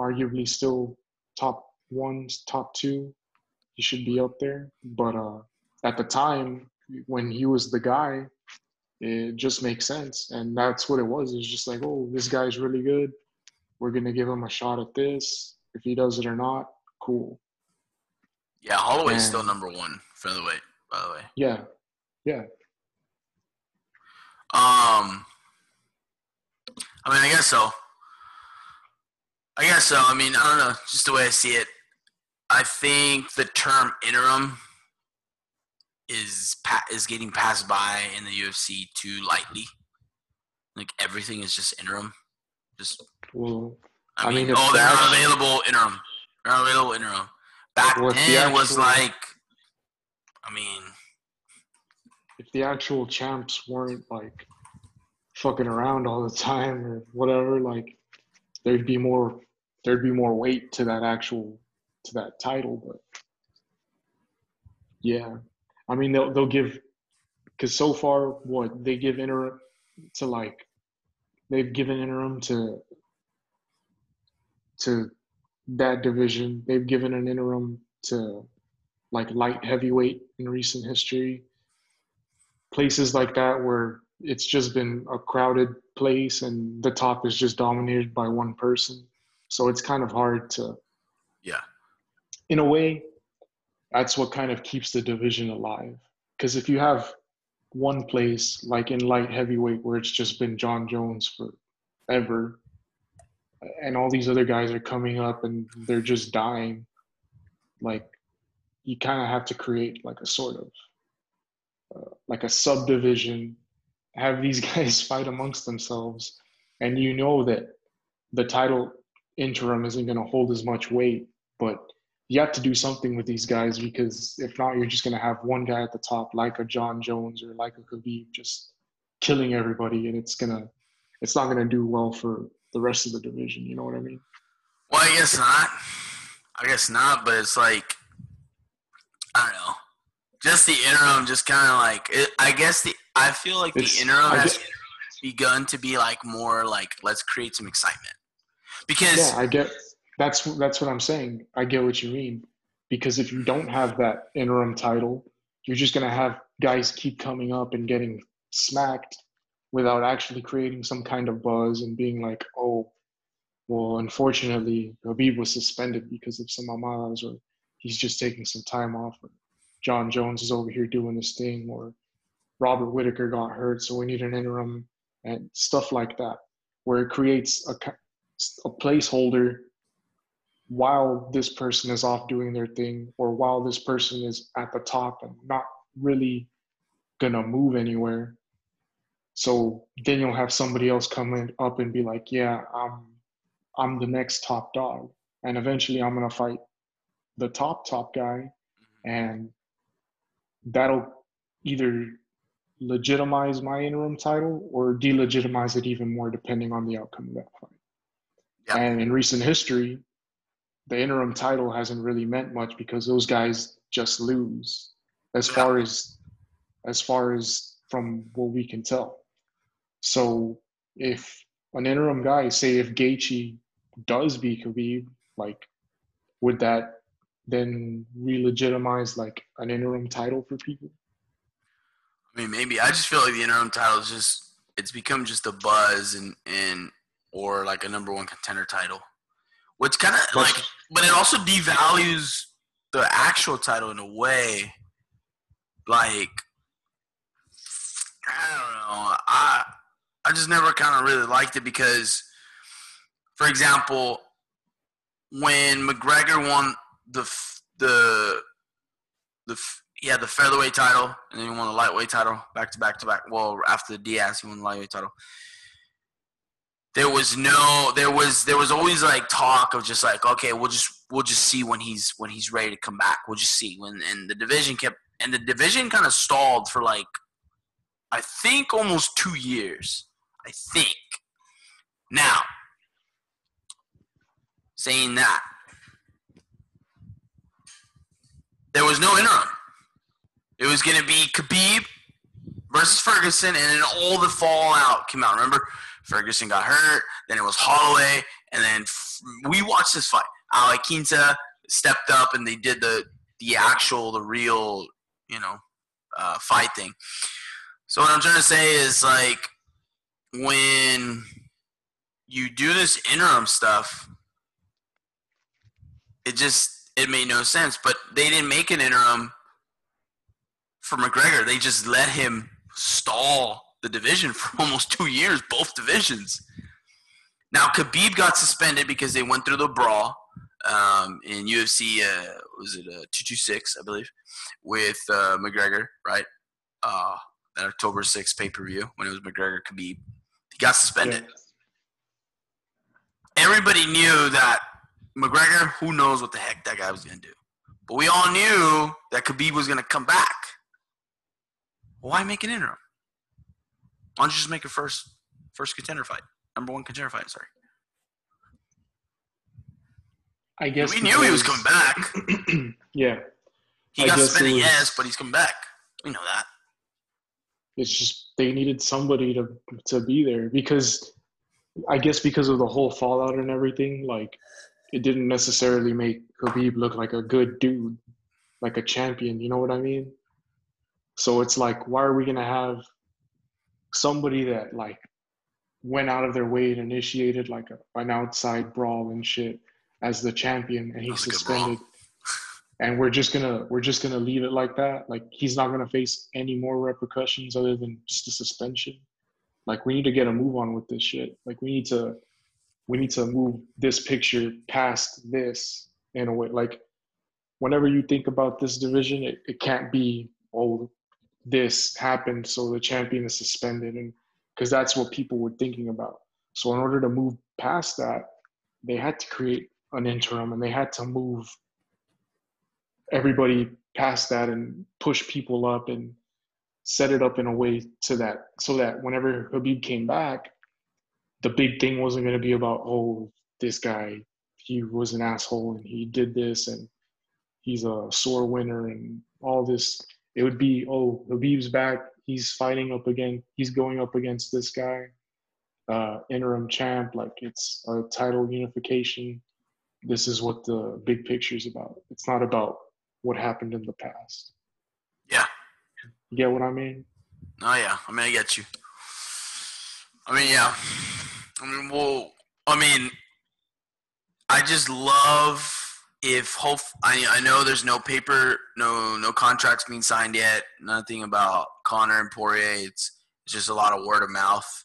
arguably still top one top two he should be up there but uh at the time when he was the guy it just makes sense and that's what it was it's just like oh this guy's really good we're gonna give him a shot at this. If he does it or not, cool. Yeah, Holloway's still number one featherweight, by the way. Yeah, yeah. Um, I mean, I guess so. I guess so. I mean, I don't know. Just the way I see it, I think the term interim is pa- is getting passed by in the UFC too lightly. Like everything is just interim. Just Well, I, I mean, mean, oh, they're not available interim. They're not available interim. Back if the then was like, I mean, the actual champs weren't like fucking around all the time or whatever, like there'd be more there'd be more weight to that actual to that title. But yeah, I mean they'll they'll give because so far what they give interim to like they've given interim to to that division. They've given an interim to like light heavyweight in recent history. Places like that where it's just been a crowded place and the top is just dominated by one person. So it's kind of hard to, yeah, in a way, that's what kind of keeps the division alive. Because if you have one place like in light heavyweight where it's just been Jon Jones for forever, and all these other guys are coming up and they're just dying, like you kind of have to create like a sort of uh, like a subdivision, have these guys fight amongst themselves, and you know that the title interim isn't going to hold as much weight, but you have to do something with these guys because if not, you're just going to have one guy at the top, like a Jon Jones or like a Khabib, just killing everybody, and it's gonna, it's not gonna do well for the rest of the division. You know what I mean? Well, I guess not. I guess not, but it's like I don't know. Just the interim, just kind of like it, I guess the I feel like the interim has get- begun to be like more like let's create some excitement because Yeah, I get. That's that's what I'm saying. I get what you mean because if you don't have that interim title, you're just gonna have guys keep coming up and getting smacked, without actually creating some kind of buzz and being like, oh, well, unfortunately, Khabib was suspended because of some amaras, or he's just taking some time off, or Jon Jones is over here doing this thing, or Robert Whitaker got hurt, so we need an interim, and stuff like that, where it creates a, a placeholder while this person is off doing their thing, or while this person is at the top and not really gonna move anywhere so then you'll have somebody else come in, up and be like, yeah, I'm, I'm the next top dog. And eventually I'm to fight the top, top guy. And that'll either legitimize my interim title or delegitimize it even more depending on the outcome of that fight. Yeah. And in recent history, the interim title hasn't really meant much because those guys just lose as yeah. far as as far as from what we can tell. So if an interim guy, say if Gaethje does beat Khabib, like would that then re-legitimize like an interim title for people? I mean, maybe. I just feel like the interim title is just it's become just a buzz and and or like a number one contender title, which kind of like, but it also devalues the actual title in a way. Like, I don't know. I I just never kind of really liked it because, for example, when McGregor won the the the he had the featherweight title and then he won the lightweight title back to back to back. Well, after the Diaz, he won the lightweight title. There was no, there was there was always like talk of just like okay, we'll just we'll just see when he's when he's ready to come back. We'll just see when and the division kept and the division kind of stalled for like I think almost two years. I think. Now, saying that, there was no interim. It was going to be Khabib versus Ferguson, and then all the fallout came out. Remember, Ferguson got hurt, then it was Holloway, and then we watched this fight. Al Iaquinta stepped up, and they did the the actual, the real, you know, uh, fight thing. So what I'm trying to say is like when you do this interim stuff, it just it made no sense. But they didn't make an interim for McGregor. They just let him stall the division for almost two years, both divisions. Now Khabib got suspended because they went through the brawl um, in UFC. Uh, was it a two two six, I believe, with uh, McGregor, right? Uh, that October 6th pay per view when it was McGregor Khabib. He got suspended. Yeah. Everybody knew that McGregor, who knows what the heck that guy was going to do. But we all knew that Khabib was going to come back. Why make an interim? Why don't you just make a first first contender fight? Number one contender fight, sorry. I guess we knew he was coming back. yeah. He I got suspended, was, yes, but he's coming back. We know that it's just they needed somebody to to be there because I guess because of the whole fallout and everything, like it didn't necessarily make Khabib look like a good dude, like a champion. You know what I mean? So it's like, why are we gonna have somebody that like went out of their way and initiated like a, an outside brawl and shit as the champion, and he's suspended and we're just gonna we're just gonna leave it like that like he's not gonna face any more repercussions other than just a suspension like we need to get a move on with this shit like we need to we need to move this picture past this in a way like whenever you think about this division it, it can't be oh this happened so the champion is suspended and because that's what people were thinking about. So in order to move past that they had to create an interim and they had to move everybody past that and push people up and set it up in a way to that so that whenever Khabib came back, the big thing wasn't going to be about oh this guy he was an asshole and he did this and he's a sore winner and all this. It would be oh Khabib's back. He's fighting up again. He's going up against this guy, uh, interim champ. Like it's a title unification. This is what the big picture is about. It's not about what happened in the past. Yeah. You get what I mean? Oh yeah, I mean I get you. I mean, yeah. I mean, well, I mean, I just love if hope. I I know there's no paper, no no contracts being signed yet. Nothing about Conor and Poirier. It's it's just a lot of word of mouth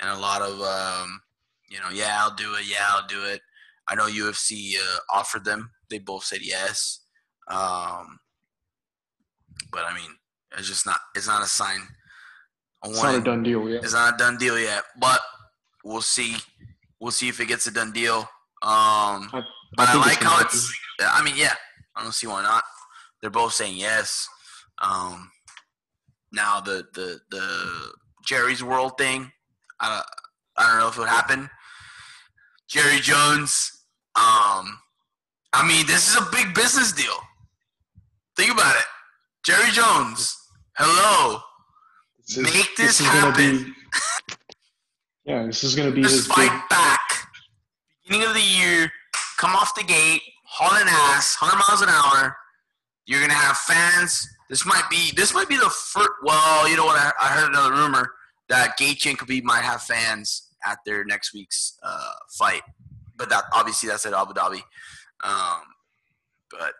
and a lot of um, you know, yeah, I'll do it. Yeah, I'll do it. I know UFC uh, offered them. They both said yes. Um, but I mean, it's just not. It's not a sign. It's not a done deal yet. It's not a done deal yet, but we'll see. We'll see if it gets a done deal. Um, I, but I, I like how it's. I mean, yeah, I don't see why not. They're both saying yes. Um, now the the the Jerry's World thing. I I don't know if it would happen. Jerry Jones. Um, I mean, this is a big business deal. Think about it. Jerry Jones. Hello. This is, Make this, this happen. Yeah, this is going to be Just his fight big... back. Beginning of the year, come off the gate, hauling ass, 100 miles an hour. You're going to have fans. This might be this might be the first. Well, you know what? I, I heard another rumor that Gaethje and Khabib might have fans at their next week's uh, fight, but that obviously that's at Abu Dhabi. Um, but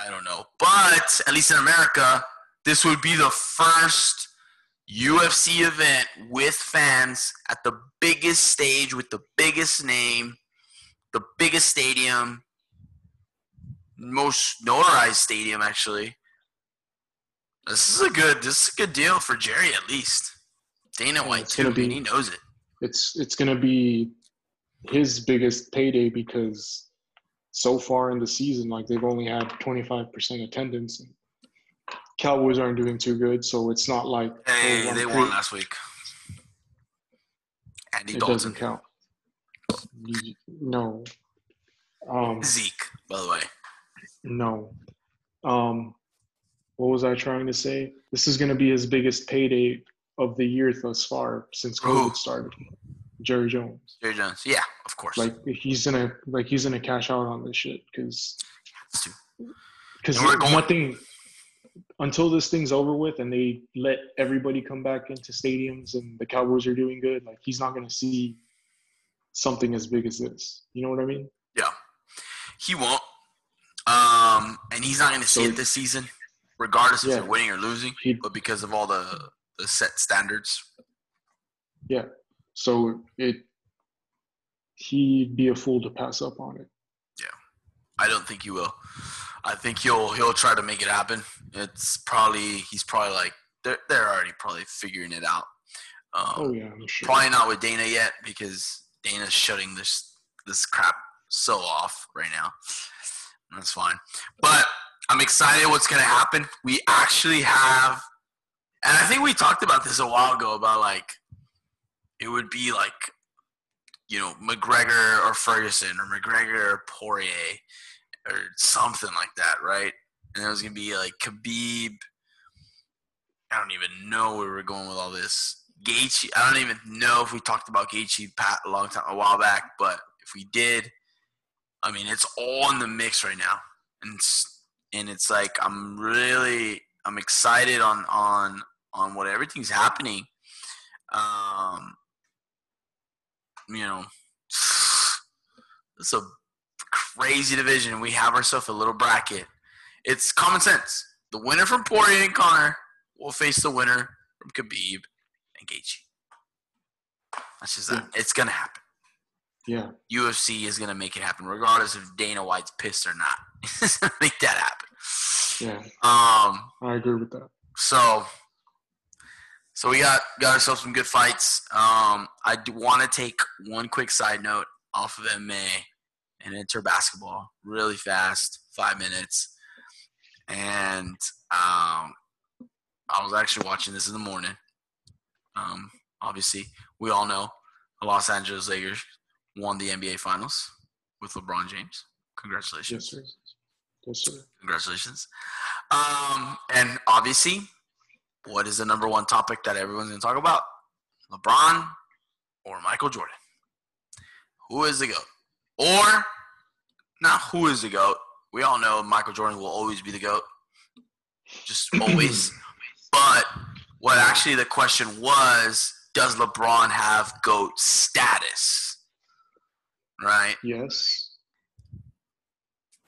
I don't know. But at least in America, this would be the first UFC event with fans at the biggest stage with the biggest name, the biggest stadium, most notarized stadium actually. This is a good this is a good deal for Jerry at least. Dana White too. Be, he knows it. It's it's gonna be his biggest payday because so far in the season, like they've only had 25% attendance. And Cowboys aren't doing too good, so it's not like hey, they won last week. Andy it Dalton. doesn't count. No. Um, Zeke, by the way. No. Um, what was I trying to say? This is going to be his biggest payday of the year thus far since COVID Ooh. started. Jerry Jones. Jerry Jones, yeah, of course. Like he's gonna like he's gonna cash out on this shit because because nothing until this thing's over with and they let everybody come back into stadiums and the Cowboys are doing good. Like he's not gonna see something as big as this. You know what I mean? Yeah, he won't. Um, and he's not gonna see so, it this season, regardless yeah, if they're winning or losing. But because of all the the set standards. Yeah, so it he'd be a fool to pass up on it. Yeah, I don't think he will. I think he'll he'll try to make it happen. It's probably he's probably like they're they're already probably figuring it out. Um, oh yeah, sure. Probably not with Dana yet because Dana's shutting this this crap so off right now. That's fine, but I'm excited what's gonna happen. We actually have, and I think we talked about this a while ago about like it would be like you know McGregor or Ferguson or McGregor or Poirier or something like that, right? And it was gonna be like Khabib. I don't even know where we're going with all this. Gaethje. I don't even know if we talked about Gaethje Pat a long time, a while back, but if we did, I mean, it's all in the mix right now, and it's, and it's like I'm really I'm excited on on on what everything's happening. Um, you know, it's a crazy division. We have ourselves a little bracket. It's common sense. The winner from Poirier and Conor will face the winner from Khabib and Gaethje. That's just that. It's gonna happen. Yeah. UFC is gonna make it happen, regardless if Dana White's pissed or not. He's gonna make that happen. Yeah. Um. I agree with that. So so we got got ourselves some good fights. Um, I want to take one quick side note off of MMA and enter basketball really fast, five minutes. And um, I was actually watching this in the morning. Um, obviously, we all know the Los Angeles Lakers won the NBA Finals with LeBron James. Congratulations. Yes, sir. Yes, sir. Congratulations. Um, and obviously, what is the number one topic that everyone's going to talk about? LeBron or Michael Jordan? Who is the GOAT? Or, not who is the GOAT. We all know Michael Jordan will always be the GOAT. Just always. but what actually the question was does LeBron have GOAT status? Right? Yes.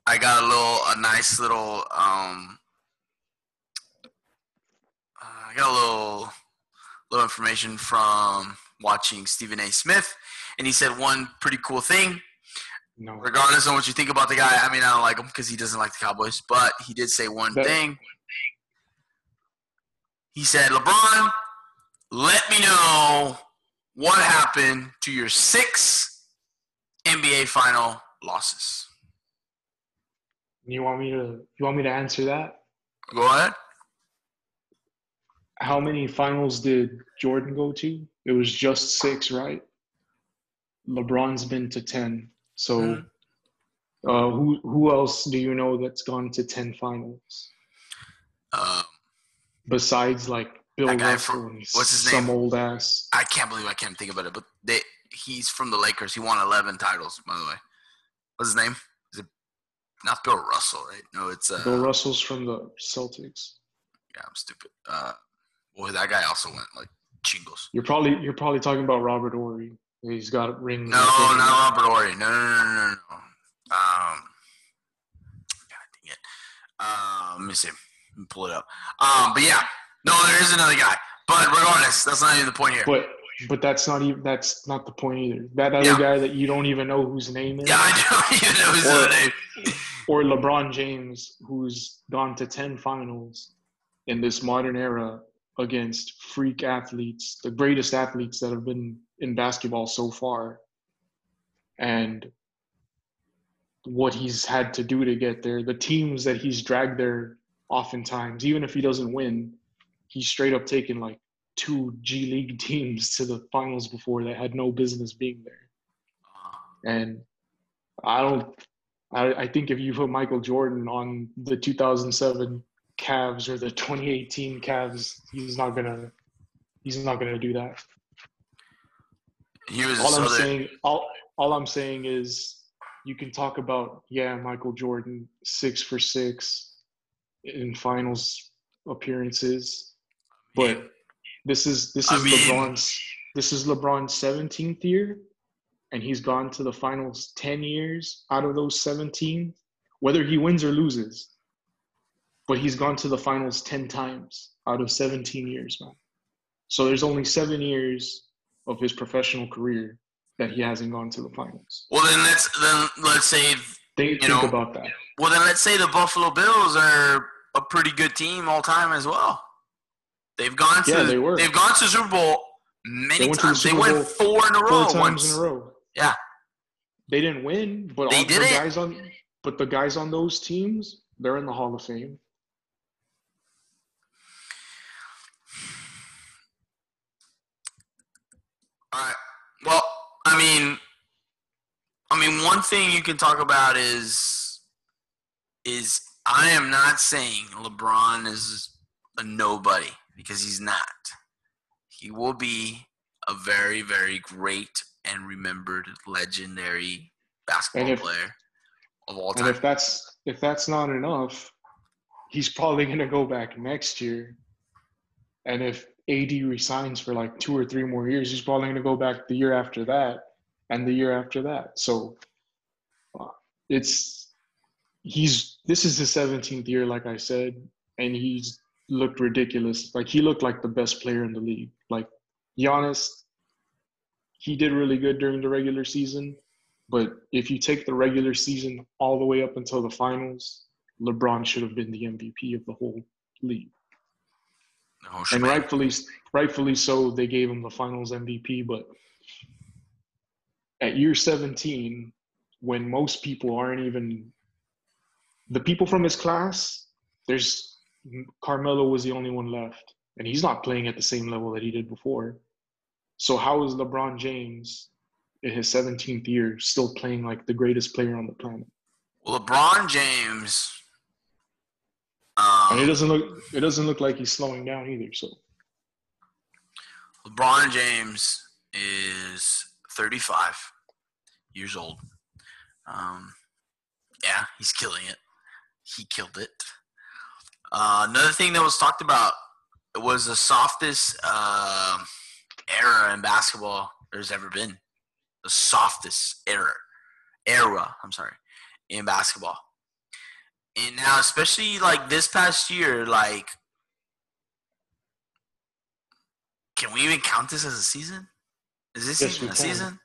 I got a little, a nice little, um, uh, I got a little, little information from watching Stephen A. Smith, and he said one pretty cool thing. No. Regardless of what you think about the guy, I mean, I don't like him because he doesn't like the Cowboys, but he did say one That- thing. He said, LeBron, let me know what happened to your six NBA final losses. You want me to? You want me to answer that? Go ahead. How many finals did Jordan go to? It was just six, right? LeBron's been to ten. So, Mhm. uh, who who else do you know that's gone to ten finals Uh, besides like Bill Russell from- and what's his some name? old ass? I can't believe I can't think about it, but they, he's from the Lakers. He won 11 titles, by the way. What's his name? Is it not Bill Russell, right? No, it's uh, Bill Russell's from the Celtics. yeah, I'm stupid. Uh, well, that guy also went like chingos. You're probably you're probably talking about Robert Horry. He's got a ring. No, not Robert Horry. No, no, no, no, no, no. Um, God dang it. Um, let me see. Let me pull it up. Um, but yeah, no, there is another guy. But regardless, that's not even the point here. But but that's not even that's not the point either. That other Yeah. guy that you don't even know whose name is, yeah, I don't even know his Or- name. or LeBron James, who's gone to ten finals in this modern era against freak athletes, the greatest athletes that have been in basketball so far, and what he's had to do to get there, the teams that he's dragged there, oftentimes, even if he doesn't win, he's straight up taken like two G League teams to the finals before that had no business being there. And I don't. I, I think if you put Michael Jordan on the 2007 Cavs or the 2018 Cavs, he's not gonna. He's not gonna do that. He was All I'm saying, all all I'm saying is, you can talk about yeah, Michael Jordan six for six in finals appearances, but this is this I is mean- LeBron's this is LeBron's 17th year, and he's gone to the finals 10 years out of those 17, whether he wins or loses. But he's gone to the finals 10 times out of 17 years, man. So there's only seven years of his professional career that he hasn't gone to the finals. Well, then let's then let's say Think, think know, about that. well then let's say the Buffalo Bills are a pretty good team all time as well. They've gone to Yeah, they were. they've gone to Super Bowl many They to the times. They went four in a row Four times once. in a row. Yeah. They didn't win, but They all did the it. guys on but the guys on those teams, they're in the Hall of Fame. All right. Well, I mean, I mean, one thing you can talk about is is I am not saying LeBron is a nobody because he's not. He will be a very, very great and remembered legendary basketball if- player of all time. And if that's if that's not enough, he's probably gonna go back next year. And if AD resigns for like two or three more years, he's probably gonna go back the year after that and the year after that. So uh, it's he's this is his 17th year, like I said, and he's looked ridiculous. Like he looked like the best player in the league. Like Giannis, he did really good during the regular season. But if you take the regular season all the way up until the finals, LeBron should have been the MVP of the whole league. Oh, And rightfully, rightfully so, they gave him the finals MVP. But at year 17, when most people aren't even the people from his class, there's Carmelo was the only one left, and he's not playing at the same level that he did before. So how is LeBron James in his 17th year still playing like the greatest player on the planet? Well, LeBron James. And it Um, doesn't look it doesn't look like he's slowing down either. So LeBron James is 35 years old. Um, yeah, he's killing it. He killed it. Uh, another thing that was talked about was the softest uh, era in basketball there's ever been. The softest era, era. I'm sorry, in basketball. And now, especially like this past year, like, can we even count this as a season? Is this Yes, even a can. season?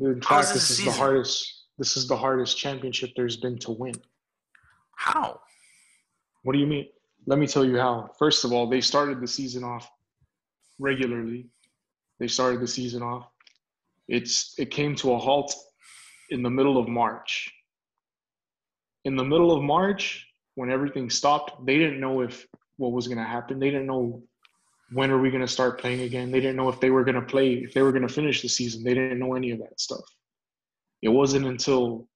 In fact, this this is the hardest. This is the hardest championship there's been to win. How? What do you mean? Let me tell you how. First of all, they started the season off regularly. They started the season off. It's it came to a halt in the middle of March. In the middle of March, when everything stopped, they didn't know if what was going to happen. They didn't know when are we going to start playing again. They didn't know if they were going to play, if they were going to finish the season. They didn't know any of that stuff. It wasn't until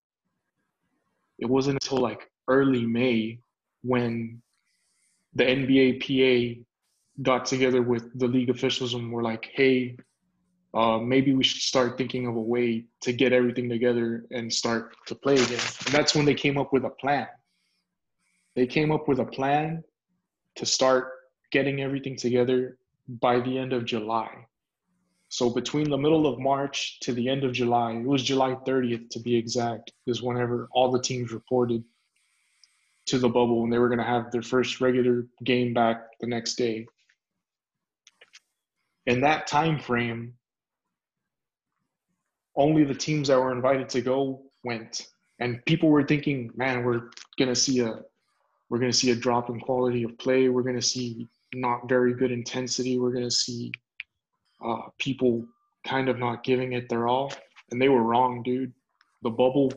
it wasn't until like early May when the NBA PA got together with the league officials and were like, hey, uh, maybe we should start thinking of a way to get everything together and start to play again. And that's when they came up with a plan. They came up with a plan to start getting everything together by the end of July. So between the middle of March to the end of July, it was July 30th to be exact, is whenever all the teams reported to the bubble and they were going to have their first regular game back the next day. In that time frame, only the teams that were invited to go went, and people were thinking, "Man, we're to see a we're to see a drop in quality of play. We're to see not very good intensity. We're to see uh, people kind of not giving it their all." And they were wrong, dude. The bubble,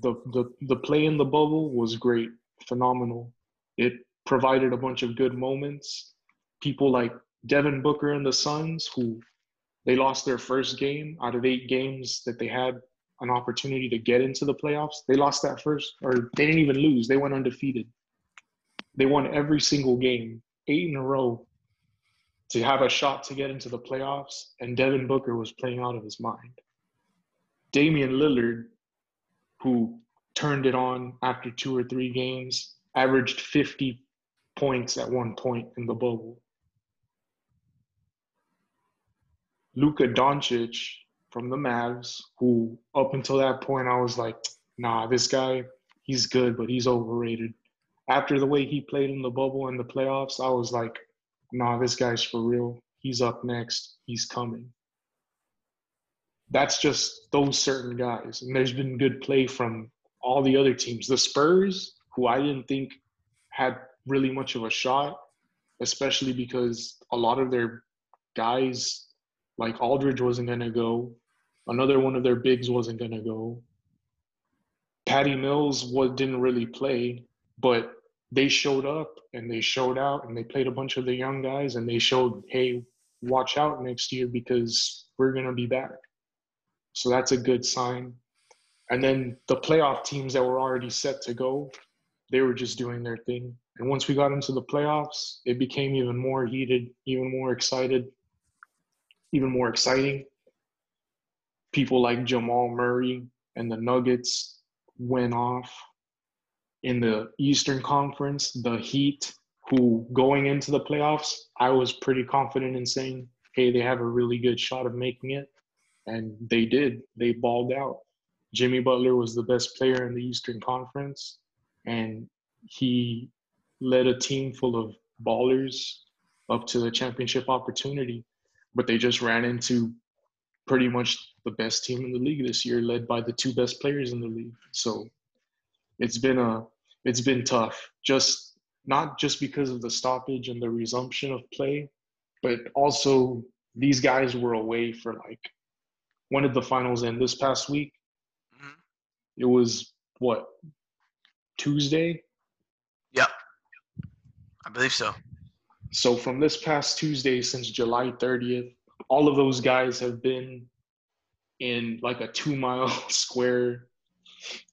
the the the play in the bubble was great phenomenal. It provided a bunch of good moments. People like Devin Booker and the Suns, who they lost their first game out of eight games that they had an opportunity to get into the playoffs. They lost that first, or they didn't even lose. They went undefeated. They won every single game, eight in a row, to have a shot to get into the playoffs. And Devin Booker was playing out of his mind. Damian Lillard, who turned it on after two or three games, averaged 50 points at one point in the bubble. Luka Doncic from the Mavs, who up until that point I was like, nah, this guy, he's good, but he's overrated. After the way he played in the bubble and the playoffs, I was like, nah, this guy's for real. He's up next. He's coming. That's just those certain guys. And there's been good play from all the other teams. The Spurs, who I didn't think had really much of a shot, especially because a lot of their guys, like Aldridge, wasn't going to go. Another one of their bigs wasn't going to go. Patty Mills was, didn't really play, but they showed up and they showed out and they played a bunch of the young guys and they showed, hey, watch out next year because we're going to be back. So that's a good sign. And then the playoff teams that were already set to go, they were just doing their thing. And once we got into the playoffs, it became even more heated, even more excited, even more exciting. People like Jamal Murray and the Nuggets went off. In the Eastern Conference, the Heat, who going into the playoffs, I was pretty confident in saying, hey, they have a really good shot of making it. And they did. They balled out. Jimmy Butler was the best player in the Eastern Conference, and he led a team full of ballers up to the championship opportunity. But they just ran into pretty much the best team in the league this year, led by the two best players in the league. So it's been a it's been tough. Just not just because of the stoppage and the resumption of play, but also these guys were away for like when did the finals end this past week? Mhm. It was what Tuesday. Yep. I believe so. So from this past Tuesday, since July 30th, all of those guys have been in like a two mile square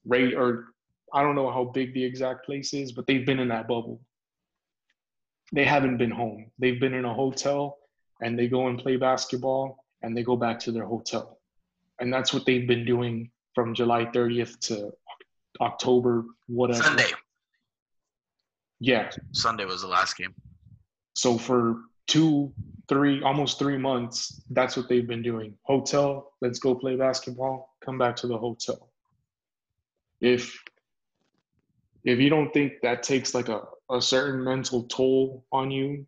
rate, or I don't know how big the exact place is, but they've been in that bubble. They haven't been home. They've been in a hotel and they go and play basketball and they go back to their hotel. And that's what they've been doing from July 30th to October, whatever. Sunday. Yeah. Sunday was the last game. So for two three almost three months, that's what they've been doing. Hotel, let's go play basketball. Come back to the hotel. If if you don't think that takes like a, a certain mental toll on you,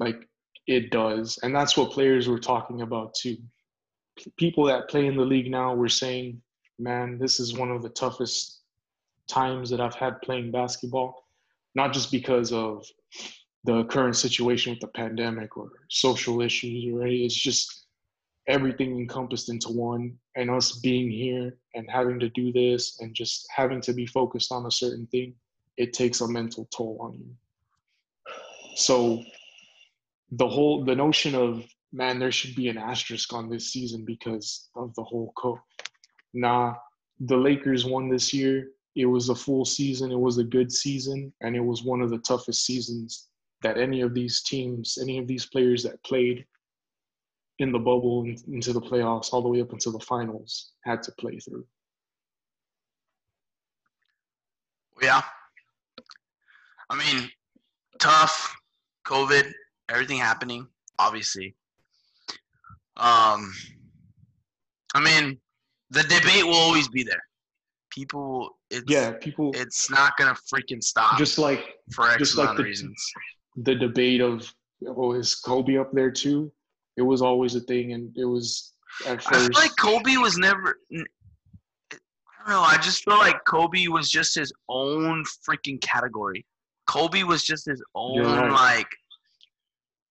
like it does. And that's what players were talking about too. People that play in the league now were saying, man, this is one of the toughest times that I've had playing basketball, not just because of the current situation with the pandemic or social issues or any, it's just everything encompassed into one and us being here and having to do this and just having to be focused on a certain thing it takes a mental toll on you. So the whole the notion of man there should be an asterisk on this season because of the whole co nah the lakers won this year. It was a full season. It was a good season and it was one of the toughest seasons that any of these teams, any of these players that played in the bubble and into the playoffs all the way up until the finals had to play through. Yeah. I mean, tough, COVID, everything happening, obviously. Um, I mean, the debate will always be there. People, it's, yeah, people, it's not gonna freaking stop. Just like for X just amount like of the, reasons the debate of oh is Kobe up there too? It was always a thing, and it was at first. I feel like Kobe was never. I don't know. I just feel like Kobe was just his own freaking category. Kobe was just his own right. like.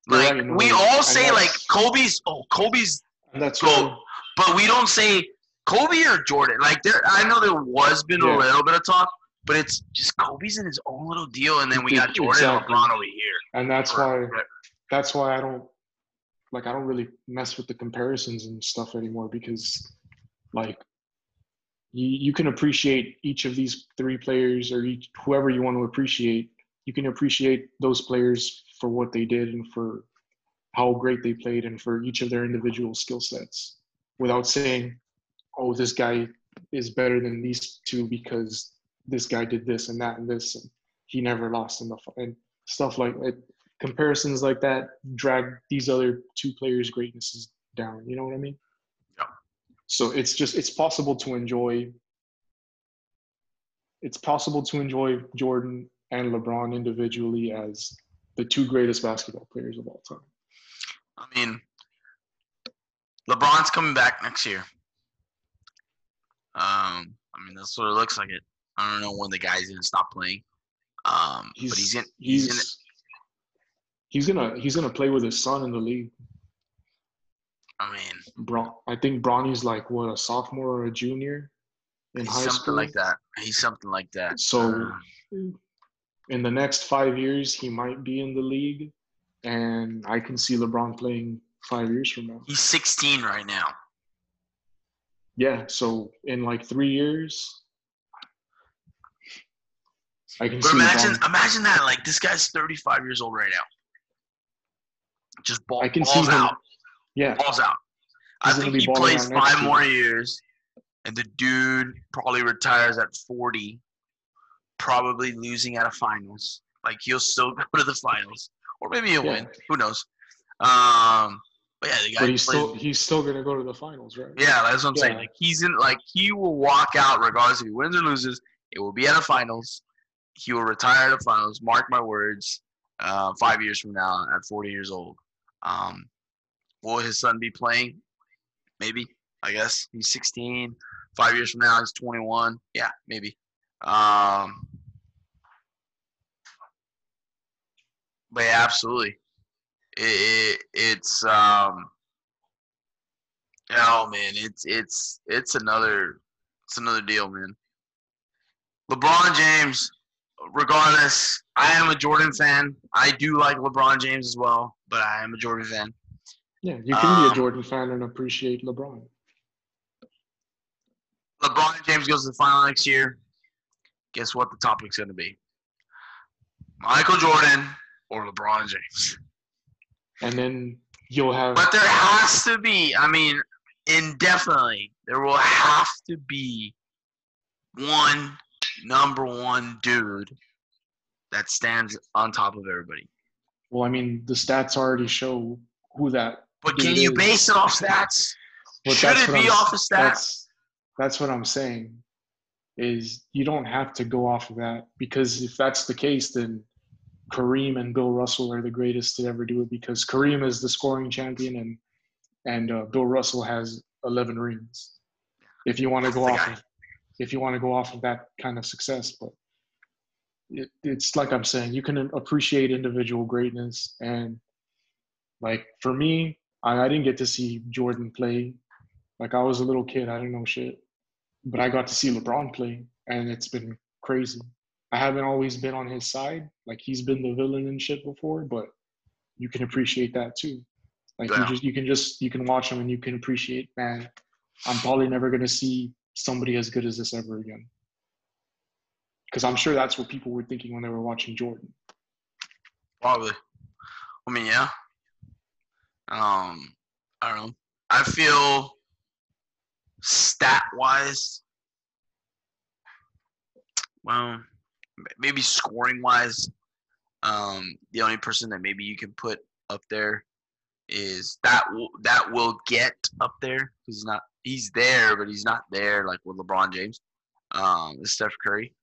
Like right, we all say, like Kobe's. Oh, Kobe's that's why but we don't say Kobe or Jordan. Like there, I know there was been Yeah. a little bit of talk, but it's just Kobe's in his own little deal, and then we got Jordan Exactly. and LeBron over here. And that's why that's why I don't like I don't really mess with the comparisons and stuff anymore because like you you can appreciate each of these three players or each, whoever you want to appreciate. You can appreciate those players for what they did and for how great they played and for each of their individual skill sets without saying oh this guy is better than these two because this guy did this and that and this and he never lost in the and stuff like it comparisons like that drag these other two players greatnesses down you know what i mean Yeah. so it's just it's possible to enjoy it's possible to enjoy jordan and lebron individually as the two greatest basketball players of all time I mean, LeBron's coming back next year. Um, I mean that's what it looks like. It. I don't know when the guy's gonna stop playing. Um, he's but he's in. he's He's in. he's gonna he's gonna play with his son in the league I mean, Bron, i think bronny's like what a sophomore or a junior in high something school like that. He's something like that. So Um, in the next five years, he might be in the league, and I can see LeBron playing five years from now. he's 16 right now. Yeah, so in like three years, I can But see imagine, imagine that. Like this guy's 35 years old right now. Just ball, I can see balls him. out. Yeah, balls out. I He's gonna think he plays five year. more years, and the dude probably retires at 40, probably losing at a finals. Like he'll still go to the finals, or maybe he'll Yeah. win. Who knows? Um, but yeah, the guy but he's plays. still he's still gonna go to the finals, right? yeah, that's what I'm saying. Like he's in. Like he will walk out regardless if he wins or loses. It will be at a finals. He will retire a finals. Mark my words. Uh, five years from now, at 40 years old, um, will his son be playing? Maybe. I guess he's 16. Five years from now, he's 21. Yeah, maybe. Um, but yeah, absolutely. It, it, it's um, oh man, it's it's it's another it's another deal, man. LeBron James, regardless, I am a Jordan fan. I do like LeBron James as well, but I am a Jordan fan. Yeah, you can be Um, a Jordan fan and appreciate LeBron. LeBron James goes to the final next year. Guess what the topic's going to be? Michael Jordan or LeBron James. And then you'll have But there has to be, I mean, indefinitely, there will have to be one number one dude that stands on top of everybody. well, I mean, the stats already show who that. But can you is. base it off stats? But Should it be I'm- off of stats? That's that's what I'm saying. Is you don't have to go off of that because if that's the case, then Kareem and Bill Russell are the greatest to ever do it because Kareem is the scoring champion and and uh, Bill Russell has 11 rings. If you want to go off of if you want to go off of that kind of success, but it, it's like I'm saying, you can appreciate individual greatness and like for me, I, I didn't get to see Jordan play. Like I was a little kid, I didn't know shit, but I got to see LeBron play, and it's been crazy. I haven't always been on his side, like he's been the villain and shit before, but you can appreciate that too. Like Yeah. you just you can just you can watch him and you can appreciate, man. I'm probably never gonna see somebody as good as this ever again. Because I'm sure that's what people were thinking when they were watching Jordan. Probably. I mean, yeah. Um, I don't know. I feel stat wise, well, maybe scoring wise, um, the only person that maybe you can put up there is that will, that will get up there. He's not. He's there, but he's not there like with LeBron James. Um, is Steph Curry.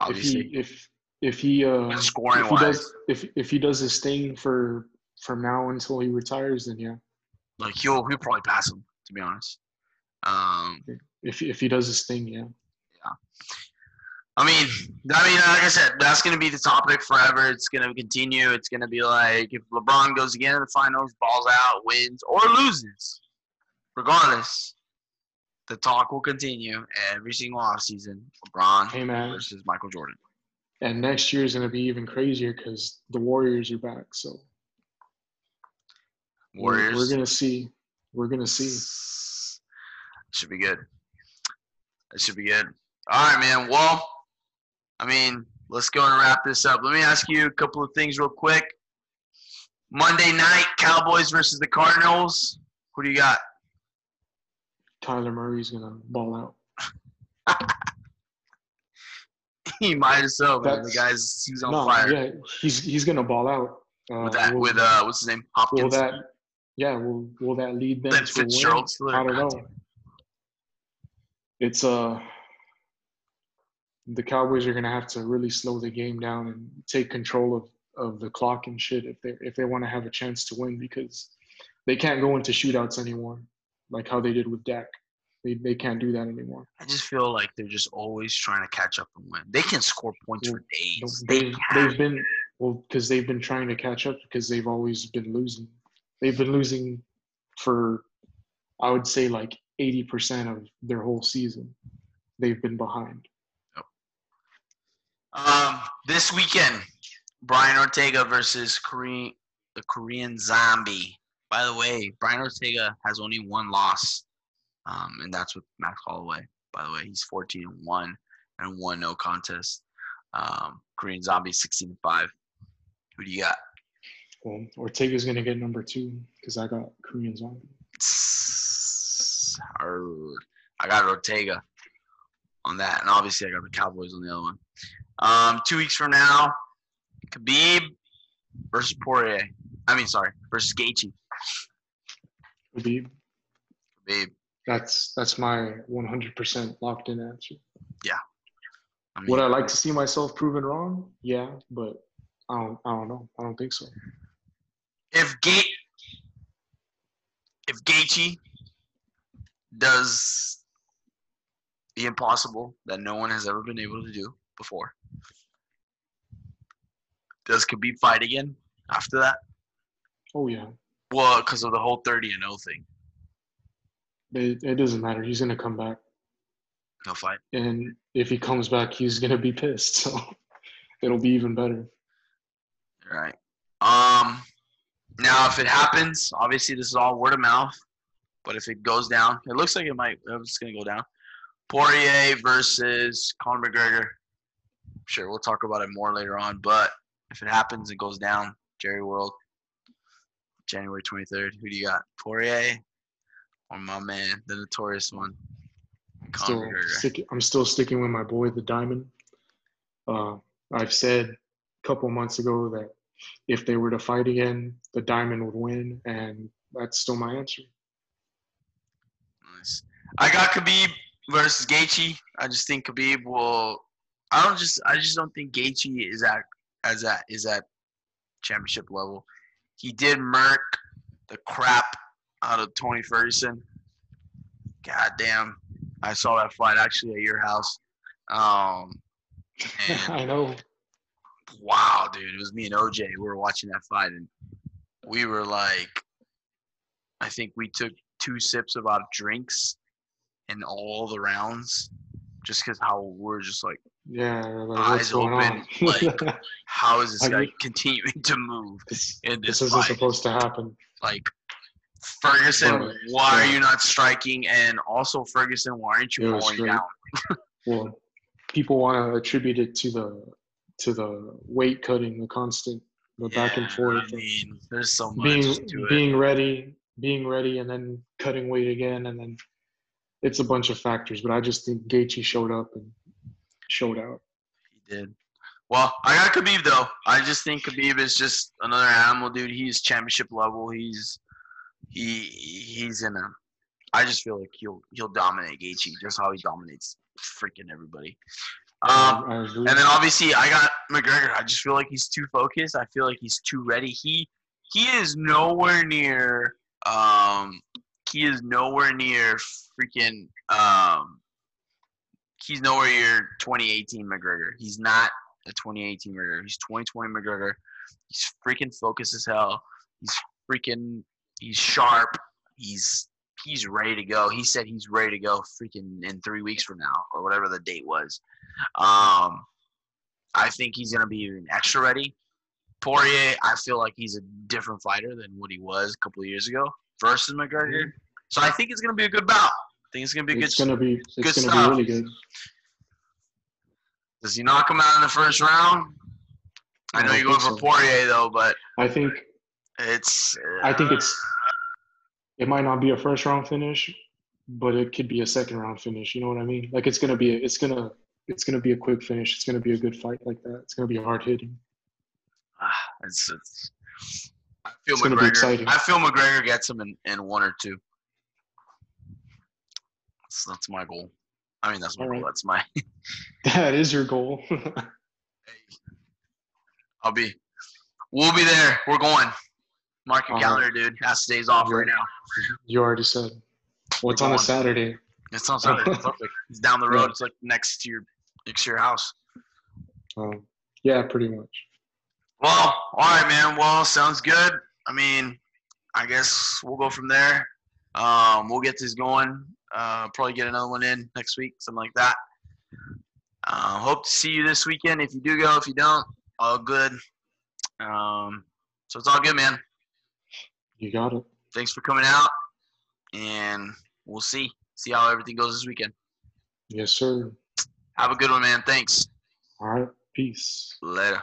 Obviously, If he if if he uh scoring if he wise. does if if he does his thing for from now until he retires, then yeah. like he'll he'll probably pass him. To be honest. Um, If if he does his thing, yeah. Yeah. I mean, I mean, like I said, that's gonna be the topic forever. It's gonna continue. It's gonna be like if LeBron goes again in the finals, balls out, wins or loses, regardless, the talk will continue every single offseason. LeBron Hey man, versus Michael Jordan. and next year is gonna be even crazier because the Warriors are back. So we're- Warriors. We're gonna see. We're gonna see. Should be good. That should be good. All right, man. Well, I mean, let's go and wrap this up. Let me ask you a couple of things real quick. Monday night, Cowboys versus the Cardinals. Who do you got? Kyler Murray's gonna ball out. he might as well, man. The guy's he's on no, fire. yeah, he's he's gonna ball out. Uh, With that, will- with uh, what's his name? Hopkins. will that yeah will will that lead them Then to win? Fitzgerald. I don't know. It's uh the Cowboys are gonna have to really slow the game down and take control of, of the clock and shit if they if they want to have a chance to win because they can't go into shootouts anymore like how they did with Dak. They they can't do that anymore. I just feel like they're just always trying to catch up and win. They can score points for days. They They can. they've been well because they've been trying to catch up because they've always been losing. They've been losing for I would say like eighty percent of their whole season. They've been behind. Um, this weekend, Brian Ortega versus Korean, the Korean Zombie. By the way, Brian Ortega has only one loss, um, and that's with Max Holloway. By the way, he's 14 and one and one no contest. Um, Korean Zombie 16 and five. Who do you got? Well, Ortega's gonna get number two because I got Korean Zombie. I got Ortega on that, and obviously I got the Cowboys on the other one. Um, two weeks from now, Khabib versus Poirier. I mean, sorry, versus Gaethje. Khabib. Khabib. That's that's my 100% locked in answer. I mean, Would I like to see myself proven wrong? Yeah, but I don't I don't know. I don't think so. if Gate, if Gaethje does the impossible that no one has ever been able to do before, does Khabib fight again after that? Oh yeah. Well, because of the whole 30 and 0 thing, It, it doesn't matter. He's gonna come back. he'll fight. And if he comes back, he's gonna be pissed. So it'll be even better. Right. Um. Now, if it happens, obviously this is all word of mouth. But if it goes down, it looks like it might. It's gonna go down. Poirier versus Conor McGregor. Sure, we'll talk about it more later on. But if it happens, it goes down. Jerry World, January twenty third. Who do you got? Poirier or my man, the notorious one, Still stick, I'm still sticking with my boy, the Diamond. Uh, I've said a couple months ago that if they were to fight again, the Diamond would win, and that's still my answer. Nice. I got Khabib versus Gaethje. I just think Khabib will. I don't just. I just don't think Gaethje is at as at is at championship level. He did murk the crap out of Tony Ferguson. God damn. I saw that fight actually at your house. Um, I know. Wow, dude. It was me and OJ. We were watching that fight, and we were like, I think we took two sips of our drinks in all the rounds just because how we're just like yeah, like, eyes open. like, how is this guy you- continuing to move this, in this, this isn't fight? supposed to happen. like Ferguson, Right, why are you not striking? And also Ferguson, why aren't you going down? Well, people want to attribute it to the to the weight cutting, the constant, the back and forth, I mean, there's so much being being ready, being ready, and then cutting weight again, and then it's a bunch of factors. But I just think Gaethje showed up and showed out. He did. Well, I got Khabib though. I just think Khabib is just another animal, dude. He's championship level. He's he he's in a. I just feel like he'll he'll dominate Gaethje just how he dominates freaking everybody. Um, and then obviously I got McGregor. I just feel like he's too focused. I feel like he's too ready. He he is nowhere near. Um, he is nowhere near freaking. Um, he's nowhere near 2018 McGregor. He's not a 2018 McGregor. He's 2020 McGregor. He's freaking focused as hell. He's freaking. He's sharp. He's he's ready to go. He said he's ready to go freaking in three weeks from now or whatever the date was. Um, I think he's gonna be even extra ready. Poirier, I feel like he's a different fighter than what he was a couple of years ago versus McGregor. So I think it's gonna be a good bout. Think it's gonna be a good. it's gonna be it's good gonna stuff. be really good. Does he knock him out in the first round? I I know you're going for so. Poirier though, but I think it's. I think it's it might not be a first round finish, but it could be a second round finish. You know what I mean? Like it's gonna be a, it's gonna it's gonna be a quick finish. It's gonna be a good fight like that. It's gonna be hard hitting. Ah, it's, it's I feel It's gonna be McGregor. exciting. I feel McGregor gets him in, in one or two. That's, that's my goal. I mean, that's my All goal. That's my. That is your goal. I'll be. We'll be there. We're going. Mark your All calendar, dude. That's the days off right now. you already said. What's We're on a. Saturday? It's on Saturday. It's perfect. It's down the road. Yeah. It's like next to your next to your house. Um, yeah, pretty much. Well, all right, man. Well, sounds good. I mean, I guess we'll go from there. Um, we'll get this going. Uh, probably get another one in next week, something like that. Uh, hope to see you this weekend. If you do go, if you don't, all good. Um, so it's all good, man. You got it. Thanks for coming out, and we'll see see how everything goes this weekend. Yes, sir. Have a good one, man. Thanks. All right. Peace. Later.